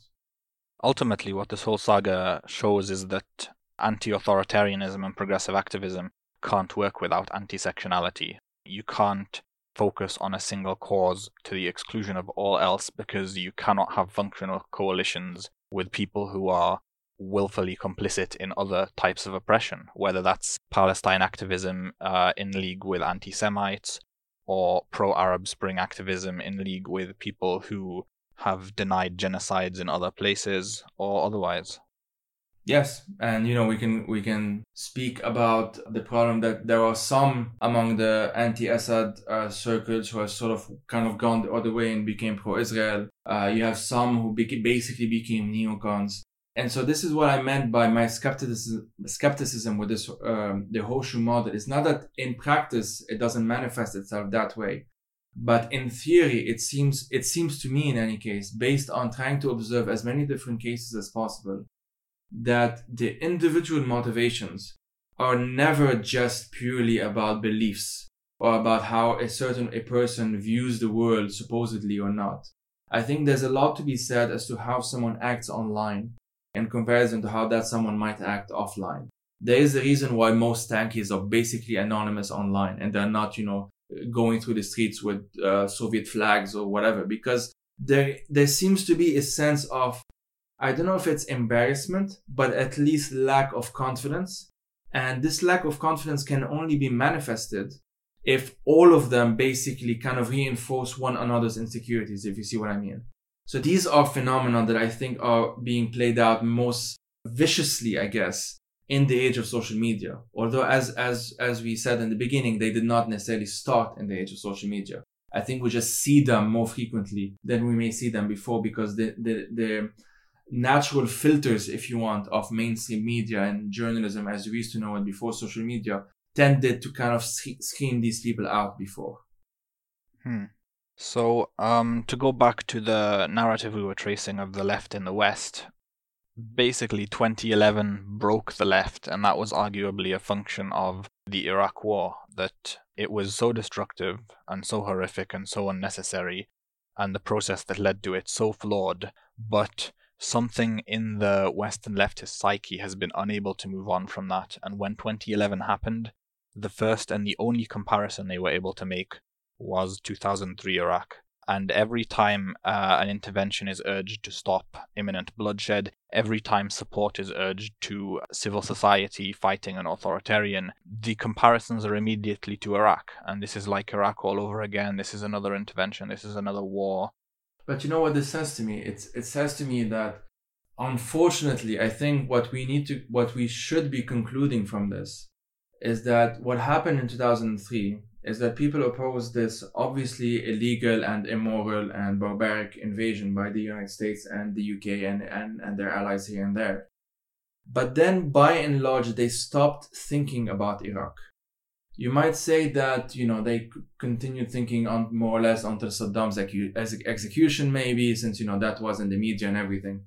[SPEAKER 2] Ultimately, what this whole saga shows is that anti authoritarianism and progressive activism can't work without intersectionality. You can't focus on a single cause to the exclusion of all else because you cannot have functional coalitions with people who are willfully complicit in other types of oppression, whether that's Palestine activism uh, in league with anti Semites or pro Arab Spring activism in league with people who have denied genocides in other places or otherwise.
[SPEAKER 3] Yes, and you know we can we can speak about the problem that there are some among the anti-Assad uh, circles who have sort of kind of gone the other way and became pro-Israel. Uh, you have some who basically became neocons, and so this is what I meant by my skepticism skepticism with this um, the horseshoe model. It's not that in practice it doesn't manifest itself that way, but in theory it seems it seems to me in any case based on trying to observe as many different cases as possible that the individual motivations are never just purely about beliefs or about how a certain a person views the world supposedly or not. I think there's a lot to be said as to how someone acts online in comparison to how that someone might act offline. There is a reason why most tankies are basically anonymous online and they're not, you know, going through the streets with uh, Soviet flags or whatever because there there seems to be a sense of I don't know if it's embarrassment, but at least lack of confidence. And this lack of confidence can only be manifested if all of them basically kind of reinforce one another's insecurities, if you see what I mean. So these are phenomena that I think are being played out most viciously, I guess, in the age of social media. Although as, as, as we said in the beginning, they did not necessarily start in the age of social media. I think we just see them more frequently than we may see them before because the, the, the, natural filters, if you want, of mainstream media and journalism as we used to know it before social media tended to kind of screen these people out before.
[SPEAKER 2] Hmm. So, um, to go back to the narrative we were tracing of the left in the West, basically 2011 broke the left, and that was arguably a function of the Iraq War, that it was so destructive and so horrific and so unnecessary, and the process that led to it so flawed. But something in the Western leftist psyche has been unable to move on from that. And when 2011 happened, the first and the only comparison they were able to make was 2003 Iraq. And every time uh, an intervention is urged to stop imminent bloodshed, every time support is urged to civil society fighting an authoritarian, the comparisons are immediately to Iraq. And this is like Iraq all over again. This is another intervention. This is another war.
[SPEAKER 3] But you know what this says to me? It's it says to me that unfortunately, I think what we need to what we should be concluding from this is that what happened in 2003 is that people opposed this obviously illegal and immoral and barbaric invasion by the United States and the UK and, and, and their allies here and there. But then by and large, they stopped thinking about Iraq you might say that you know they continued thinking on more or less until Saddam's execution, maybe since you know that was in the media and everything.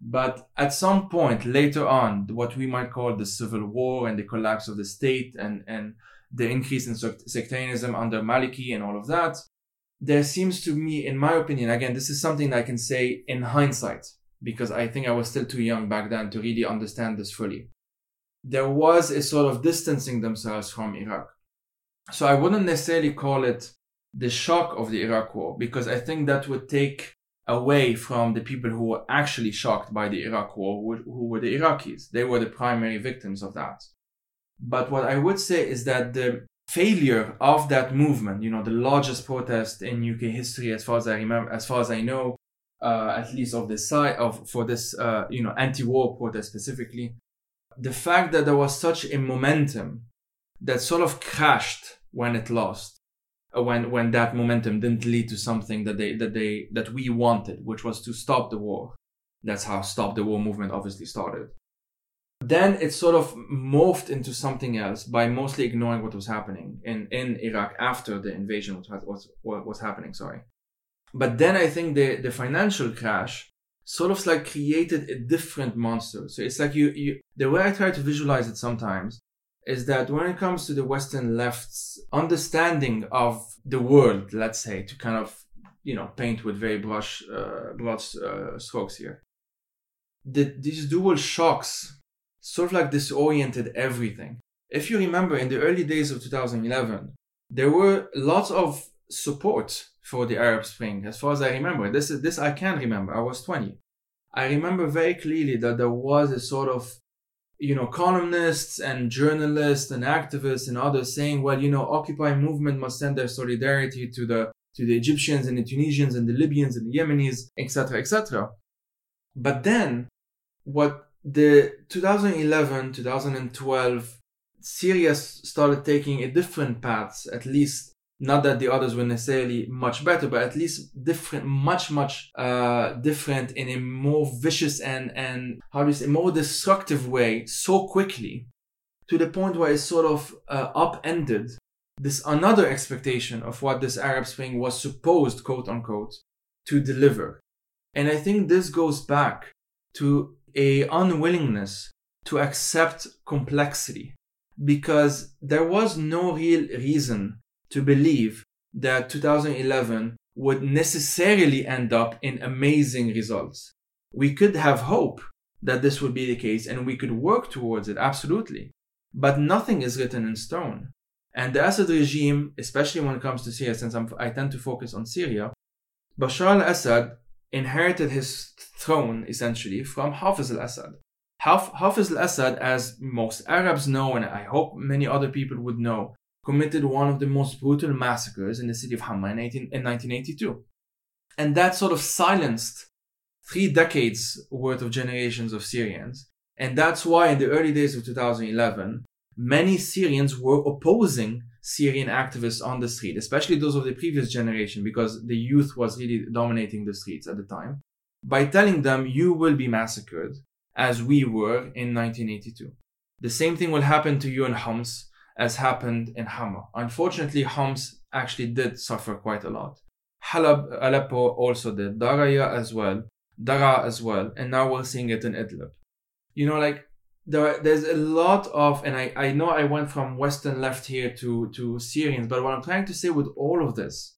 [SPEAKER 3] But at some point later on, what we might call the civil war and the collapse of the state and and the increase in sectarianism under Maliki and all of that, there seems to me, in my opinion, again, this is something I can say in hindsight because I think I was still too young back then to really understand this fully there was a sort of distancing themselves from Iraq. So I wouldn't necessarily call it the shock of the Iraq war because I think that would take away from the people who were actually shocked by the Iraq war, who were the Iraqis. They were the primary victims of that. But what I would say is that the failure of that movement, you know, the largest protest in UK history, as far as I remember, as far as I know, uh, at least of this side of for this, uh, you know, anti-war protest specifically, the fact that there was such a momentum that sort of crashed when it lost uh, when when that momentum didn't lead to something that they that they that we wanted which was to stop the war. That's how stop the war movement obviously started then it sort of morphed into something else by mostly ignoring what was happening in in Iraq after the invasion was was, was happening sorry but then i think the the financial crash sort of like created a different monster. So it's like you, you, the way I try to visualize it sometimes is that when it comes to the Western left's understanding of the world, let's say, to kind of, you know, paint with very brush, uh, broad uh, strokes here, the, these dual shocks sort of like disoriented everything. If you remember in the early days of 2011, there were lots of support for the Arab Spring, as far as I remember. This is this I can remember. I was 20. I remember very clearly that there was a sort of, you know, columnists and journalists and activists and others saying, well, you know, Occupy movement must send their solidarity to the to the Egyptians and the Tunisians and the Libyans and the Yemenis, etc., etc. But then, what the 2011, 2012, Syria started taking a different paths, at least not that the others were necessarily much better, but at least different, much, much, uh, different in a more vicious and, and how you say, more destructive way so quickly to the point where it sort of, uh, upended this another expectation of what this Arab Spring was supposed, quote unquote, to deliver. And I think this goes back to a unwillingness to accept complexity because there was no real reason to believe that 2011 would necessarily end up in amazing results. We could have hope that this would be the case and we could work towards it, absolutely. But nothing is written in stone. And the Assad regime, especially when it comes to Syria, since I'm, i tend to focus on Syria, Bashar al-Assad inherited his throne essentially from Hafiz al-Assad. Hafiz al-Assad, as most Arabs know, and I hope many other people would know, committed one of the most brutal massacres in the city of Hama in, 18, in 1982. And that sort of silenced three decades worth of generations of Syrians. And that's why in the early days of 2011, many Syrians were opposing Syrian activists on the street, especially those of the previous generation, because the youth was really dominating the streets at the time, by telling them, you will be massacred as we were in 1982. The same thing will happen to you in Homs as happened in Hama. Unfortunately, Homs actually did suffer quite a lot. Halab, Aleppo also did, Daraya as well, Dara as well, and now we're seeing it in Idlib. You know, like there, there's a lot of, and I, I know I went from Western left here to, to Syrians, but what I'm trying to say with all of this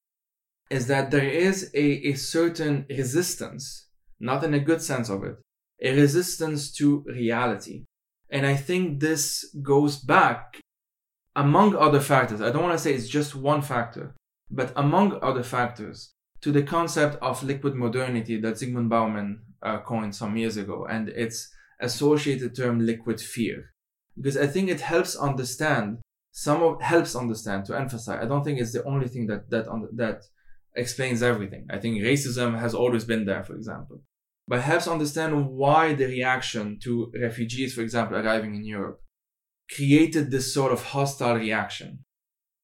[SPEAKER 3] is that there is a, a certain resistance, not in a good sense of it, a resistance to reality. And I think this goes back, among other factors, I don't want to say it's just one factor, but among other factors, to the concept of liquid modernity that Zygmunt Bauman uh, coined some years ago. And it's associated term liquid fear because I think it helps understand some of helps understand to emphasize. I don't think it's the only thing that that that explains everything. I think racism has always been there, for example, but helps understand why the reaction to refugees, for example, arriving in Europe, created this sort of hostile reaction.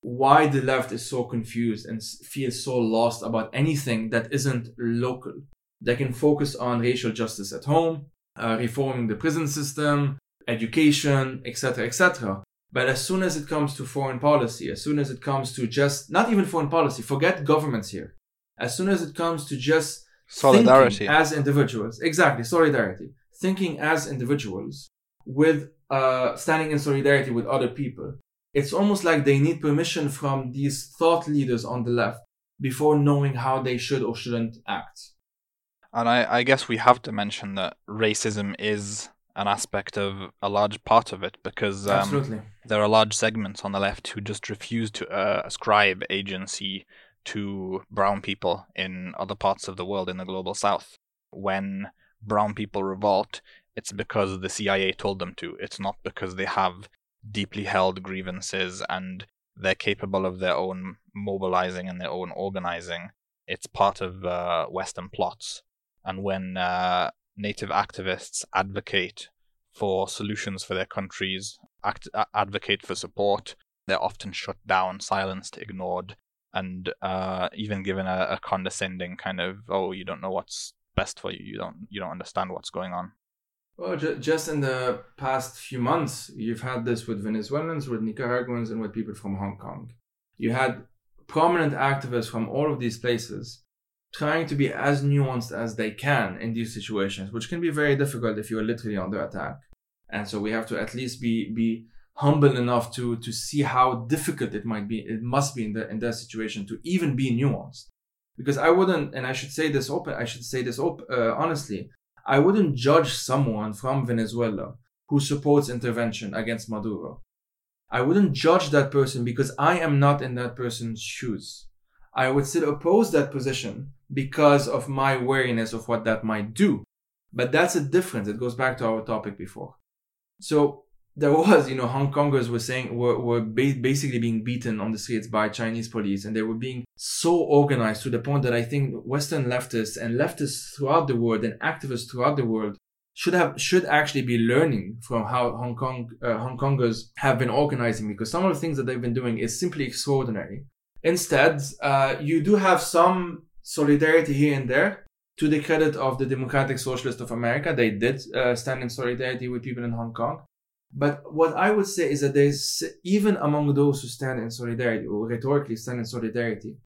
[SPEAKER 3] Why the left is so confused and feels so lost about anything that isn't local. They can focus on racial justice at home, uh, reforming the prison system, education, etc., etc. But as soon as it comes to foreign policy, as soon as it comes to just not even foreign policy, forget governments here. As soon as it comes to just
[SPEAKER 2] solidarity
[SPEAKER 3] as individuals, exactly solidarity, thinking as individuals with uh, standing in solidarity with other people. It's almost like they need permission from these thought leaders on the left before knowing how they should or shouldn't act.
[SPEAKER 2] And I, I guess we have to mention that racism is an aspect of a large part of it because um, there are large segments on the left who just refuse to uh, ascribe agency to brown people in other parts of the world in the global south. When brown people revolt, it's because the CIA told them to. It's not because they have deeply held grievances and they're capable of their own mobilizing and their own organizing. It's part of uh, Western plots and when uh, native activists advocate for solutions for their countries, act- advocate for support, they're often shut down, silenced, ignored, and uh, even given a, a, condescending kind of, "Oh, you don't know what's best for you. You don't you don't understand what's going on."
[SPEAKER 3] Well, ju- just in the past few months, you've had this with Venezuelans, with Nicaraguans, and with people from Hong Kong. You had prominent activists from all of these places trying to be as nuanced as they can in these situations, which can be very difficult if you're literally under attack. And so we have to at least be be humble enough to to see how difficult it might be. It must be in the in that situation to even be nuanced. Because I wouldn't, and I should say this open. I should say this op- uh, honestly. I wouldn't judge someone from Venezuela who supports intervention against Maduro. I wouldn't judge that person because I am not in that person's shoes. I would still oppose that position because of my wariness of what that might do. But that's a difference. It goes back to our topic before. So there was, you know, Hong Kongers were saying were, were ba- basically being beaten on the streets by Chinese police, and they were being so organized to the point that I think Western leftists and leftists throughout the world and activists throughout the world should have should actually be learning from how Hong Kong uh, Hong Kongers have been organizing because some of the things that they've been doing is simply extraordinary. Instead, uh, you do have some solidarity here and there. To the credit of the Democratic Socialists of America, they did uh, stand in solidarity with people in Hong Kong. But what I would say is that there's even among those who stand in solidarity or rhetorically stand in solidarity,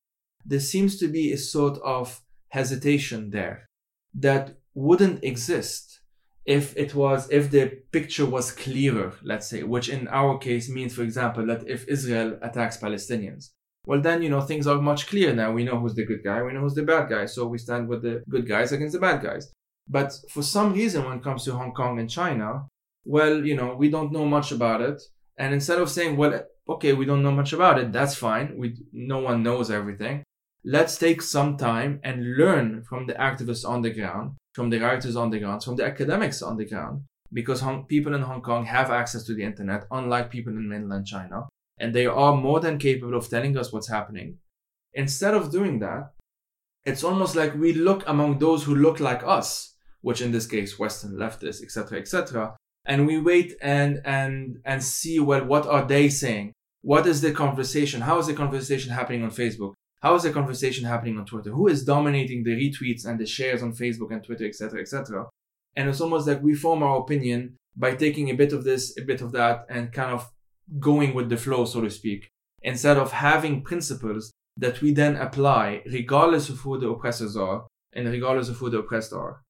[SPEAKER 3] there seems to be a sort of hesitation there that wouldn't exist if it was if the picture was clearer let's say which in our case means for example that if israel attacks palestinians well then you know things are much clearer now. We know who's the good guy we know who's the bad guy so we stand with the good guys against the bad guys. But for some reason when it comes to hong kong and china well you know we don't know much about it. And instead of saying well okay we don't know much about it that's fine. We no one knows everything. Let's take some time and learn from the activists on the ground from the writers on the ground from the academics on the ground because Hong- people in hong kong have access to the internet unlike people in mainland china and they are more than capable of telling us what's happening. Instead of doing that, it's almost like we look among those who look like us, which in this case, Western leftists, etc., etc., and we wait and and and see well what are they saying? What is the conversation? How is the conversation happening on Facebook? How is the conversation happening on Twitter? Who is dominating the retweets and the shares on Facebook and Twitter, etc., etc.? And it's almost like we form our opinion by taking a bit of this, a bit of that, and kind of going with the flow, so to speak, instead of having principles that we then apply regardless of who the oppressors are and regardless of who the oppressed are.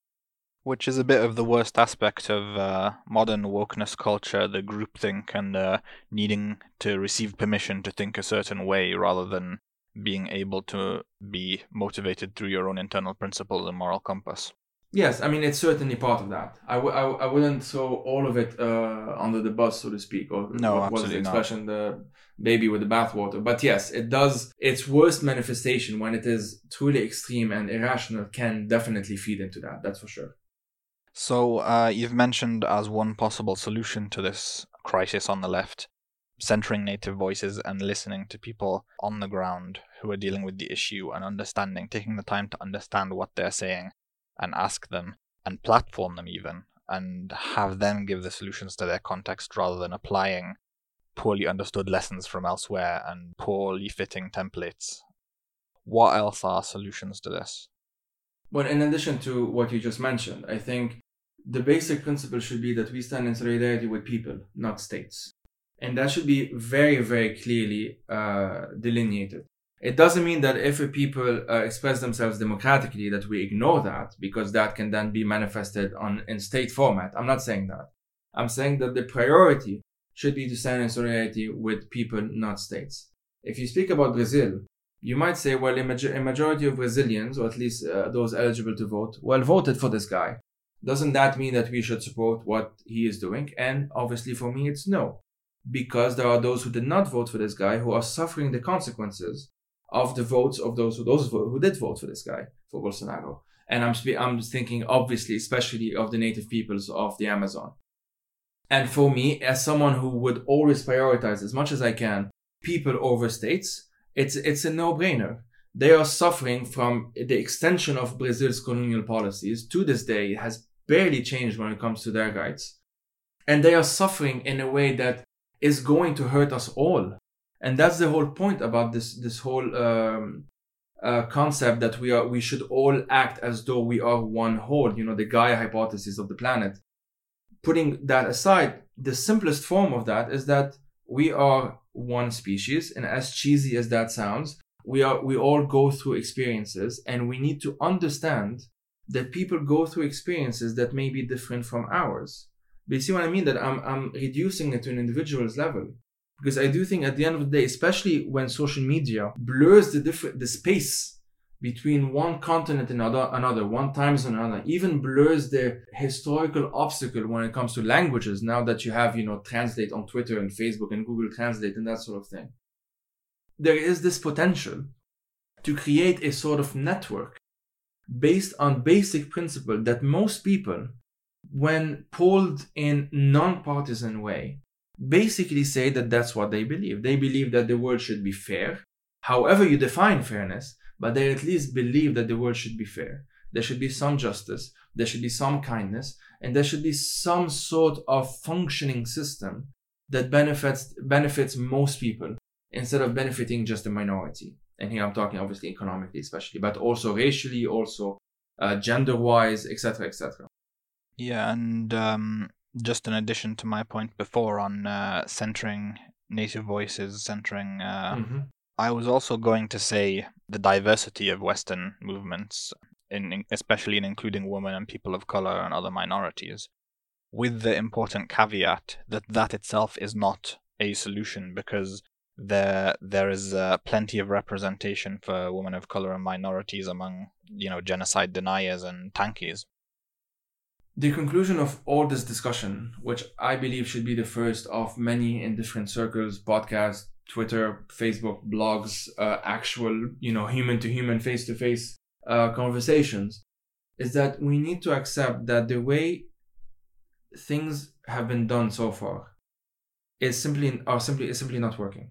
[SPEAKER 2] Which is a bit of the worst aspect of uh, modern wokeness culture, the groupthink and uh, needing to receive permission to think a certain way rather than being able to be motivated through your own internal principles and moral compass.
[SPEAKER 3] Yes, I mean it's certainly part of that. I w- I, w- I wouldn't throw all of it uh, under the bus, so to speak, or
[SPEAKER 2] No,
[SPEAKER 3] what was the
[SPEAKER 2] absolutely not.
[SPEAKER 3] expression, the baby with the bathwater. But yes, it does. Its worst manifestation, when it is truly extreme and irrational, can definitely feed into that. That's for sure.
[SPEAKER 2] So, uh, you've mentioned as one possible solution to this crisis on the left, centering native voices and listening to people on the ground who are dealing with the issue and understanding, taking the time to understand what they're saying and ask them and platform them even and have them give the solutions to their context rather than applying poorly understood lessons from elsewhere and poorly fitting templates. What else are solutions to this?
[SPEAKER 3] Well, in addition to what you just mentioned, I think the basic principle should be that we stand in solidarity with people, not states. And that should be very, very clearly uh, delineated. It doesn't mean that if people uh, express themselves democratically that we ignore that because that can then be manifested on in state format. I'm not saying that. I'm saying that the priority should be to stand in solidarity with people, not states. If you speak about Brazil, you might say, well, a, a majority of Brazilians, or at least uh, those eligible to vote, well, voted for this guy. Doesn't that mean that we should support what he is doing? And obviously, for me, it's no. Because there are those who did not vote for this guy who are suffering the consequences of the votes of those who those who did vote for this guy for Bolsonaro. And I'm spe- I'm thinking obviously, especially of the native peoples of the Amazon. And for me, as someone who would always prioritize as much as I can people over states, it's it's a no-brainer. They are suffering from the extension of Brazil's colonial policies. To this day, it has barely changed when it comes to their rights, and they are suffering in a way that is going to hurt us all. And that's the whole point about this this whole um, uh, concept that we are we should all act as though we are one whole. You know, the Gaia hypothesis of the planet. Putting that aside, the simplest form of that is that we are one species, and as cheesy as that sounds, we are we all go through experiences, and we need to understand that people go through experiences that may be different from ours. But you see what I mean? That I'm I'm reducing it to an individual's level because I do think at the end of the day, especially when social media blurs the different the space between one continent and another, another, one time zone and another, even blurs the historical obstacle when it comes to languages. Now that you have, you know, translate on Twitter and Facebook and Google Translate and that sort of thing, there is this potential to create a sort of network based on basic principle that most people, when polled in non-partisan way, basically say that that's what they believe. They believe that the world should be fair, however you define fairness, but they at least believe that the world should be fair. There should be some justice, there should be some kindness, and there should be some sort of functioning system that benefits benefits most people instead of benefiting just the minority. And here I'm talking obviously economically, especially, but also racially, also uh, gender-wise, etc., etc.
[SPEAKER 2] Yeah, and um, just in addition to my point before on uh, centering native voices, centering, uh,
[SPEAKER 3] Mm-hmm.
[SPEAKER 2] I was also going to say the diversity of Western movements, in, in especially in including women and people of color and other minorities, with the important caveat that that itself is not a solution because there there is uh, plenty of representation for women of color and minorities among you know genocide deniers and tankies.
[SPEAKER 3] The conclusion of all this discussion, which I believe should be the first of many in different circles, podcasts, Twitter, Facebook, blogs, uh, actual, you know, human to human, face to face conversations, is that we need to accept that the way things have been done so far is simply are simply is simply not working.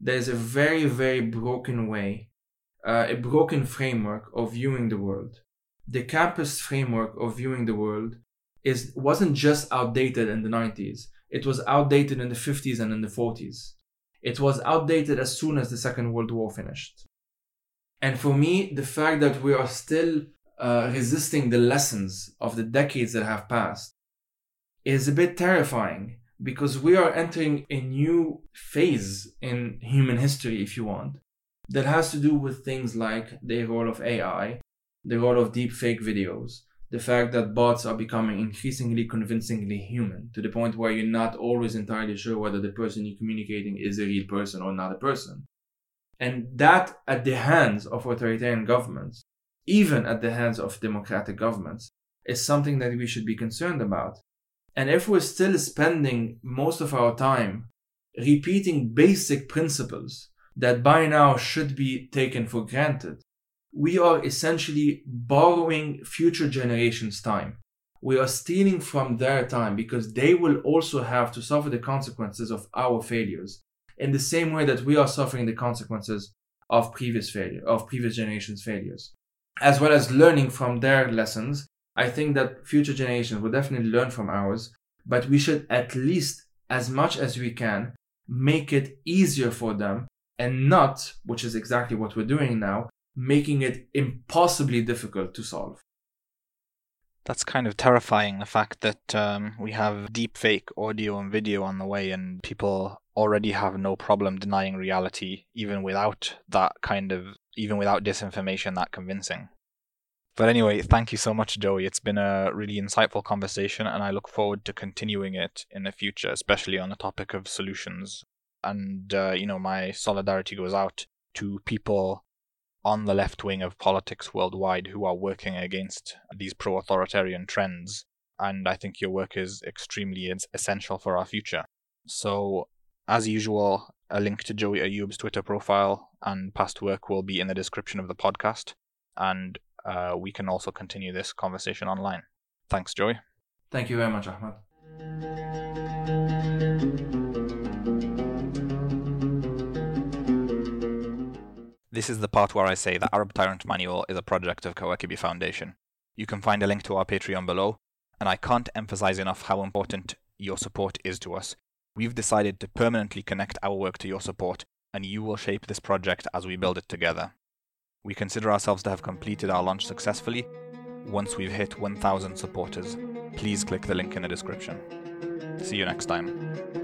[SPEAKER 3] There is a very very broken way, uh, a broken framework of viewing the world. The campist framework of viewing the world is wasn't just outdated in the 90s. It was outdated in the 50s and in the 40s. It was outdated as soon as the Second World War finished. And for me, the fact that we are still uh, resisting the lessons of the decades that have passed is a bit terrifying because we are entering a new phase in human history, if you want, that has to do with things like the role of AI, the role of deepfake videos, the fact that bots are becoming increasingly convincingly human to the point where you're not always entirely sure whether the person you're communicating is a real person or not a person. And that at the hands of authoritarian governments, even at the hands of democratic governments, is something that we should be concerned about. And if we're still spending most of our time repeating basic principles that by now should be taken for granted, we are essentially borrowing future generations' time. We are stealing from their time because they will also have to suffer the consequences of our failures in the same way that we are suffering the consequences of previous failure, of previous generations' failures. As well as learning from their lessons, I think that future generations will definitely learn from ours, but we should at least, as much as we can, make it easier for them and not, which is exactly what we're doing now, making it impossibly difficult to solve.
[SPEAKER 2] That's kind of terrifying, the fact that um, we have deepfake audio and video on the way, and people already have no problem denying reality, even without that kind of, even without disinformation that convincing. But anyway, thank you so much, Joey. It's been a really insightful conversation, and I look forward to continuing it in the future, especially on the topic of solutions. And, uh, you know, my solidarity goes out to people on the left wing of politics worldwide who are working against these pro authoritarian trends. And I think your work is extremely essential for our future. So, as usual, a link to Joey Ayoub's Twitter profile and past work will be in the description of the podcast. And uh, we can also continue this conversation online. Thanks, Joey.
[SPEAKER 3] Thank you very much, Ahmed.
[SPEAKER 2] This is the part where I say the Arab Tyrant Manual is a project of Kawakibi Foundation. You can find a link to our Patreon below, and I can't emphasize enough how important your support is to us. We've decided to permanently connect our work to your support, and you will shape this project as we build it together. We consider ourselves to have completed our launch successfully. Once we've hit 1,000 supporters, please click the link in the description. See you next time.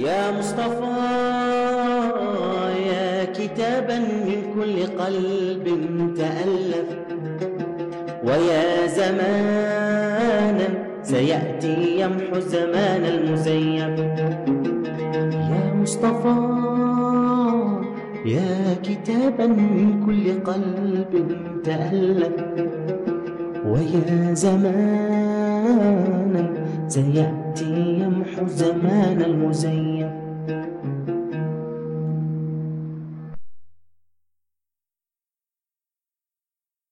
[SPEAKER 1] يا مصطفى يا كتابا من كل قلب تألف. ويا زمانا سيأتي يمحو الزمان المزيف. يا مصطفى يا كتابا من كل قلب تألف. ويا زمانا سيأتي يمحو الزمان المزيف.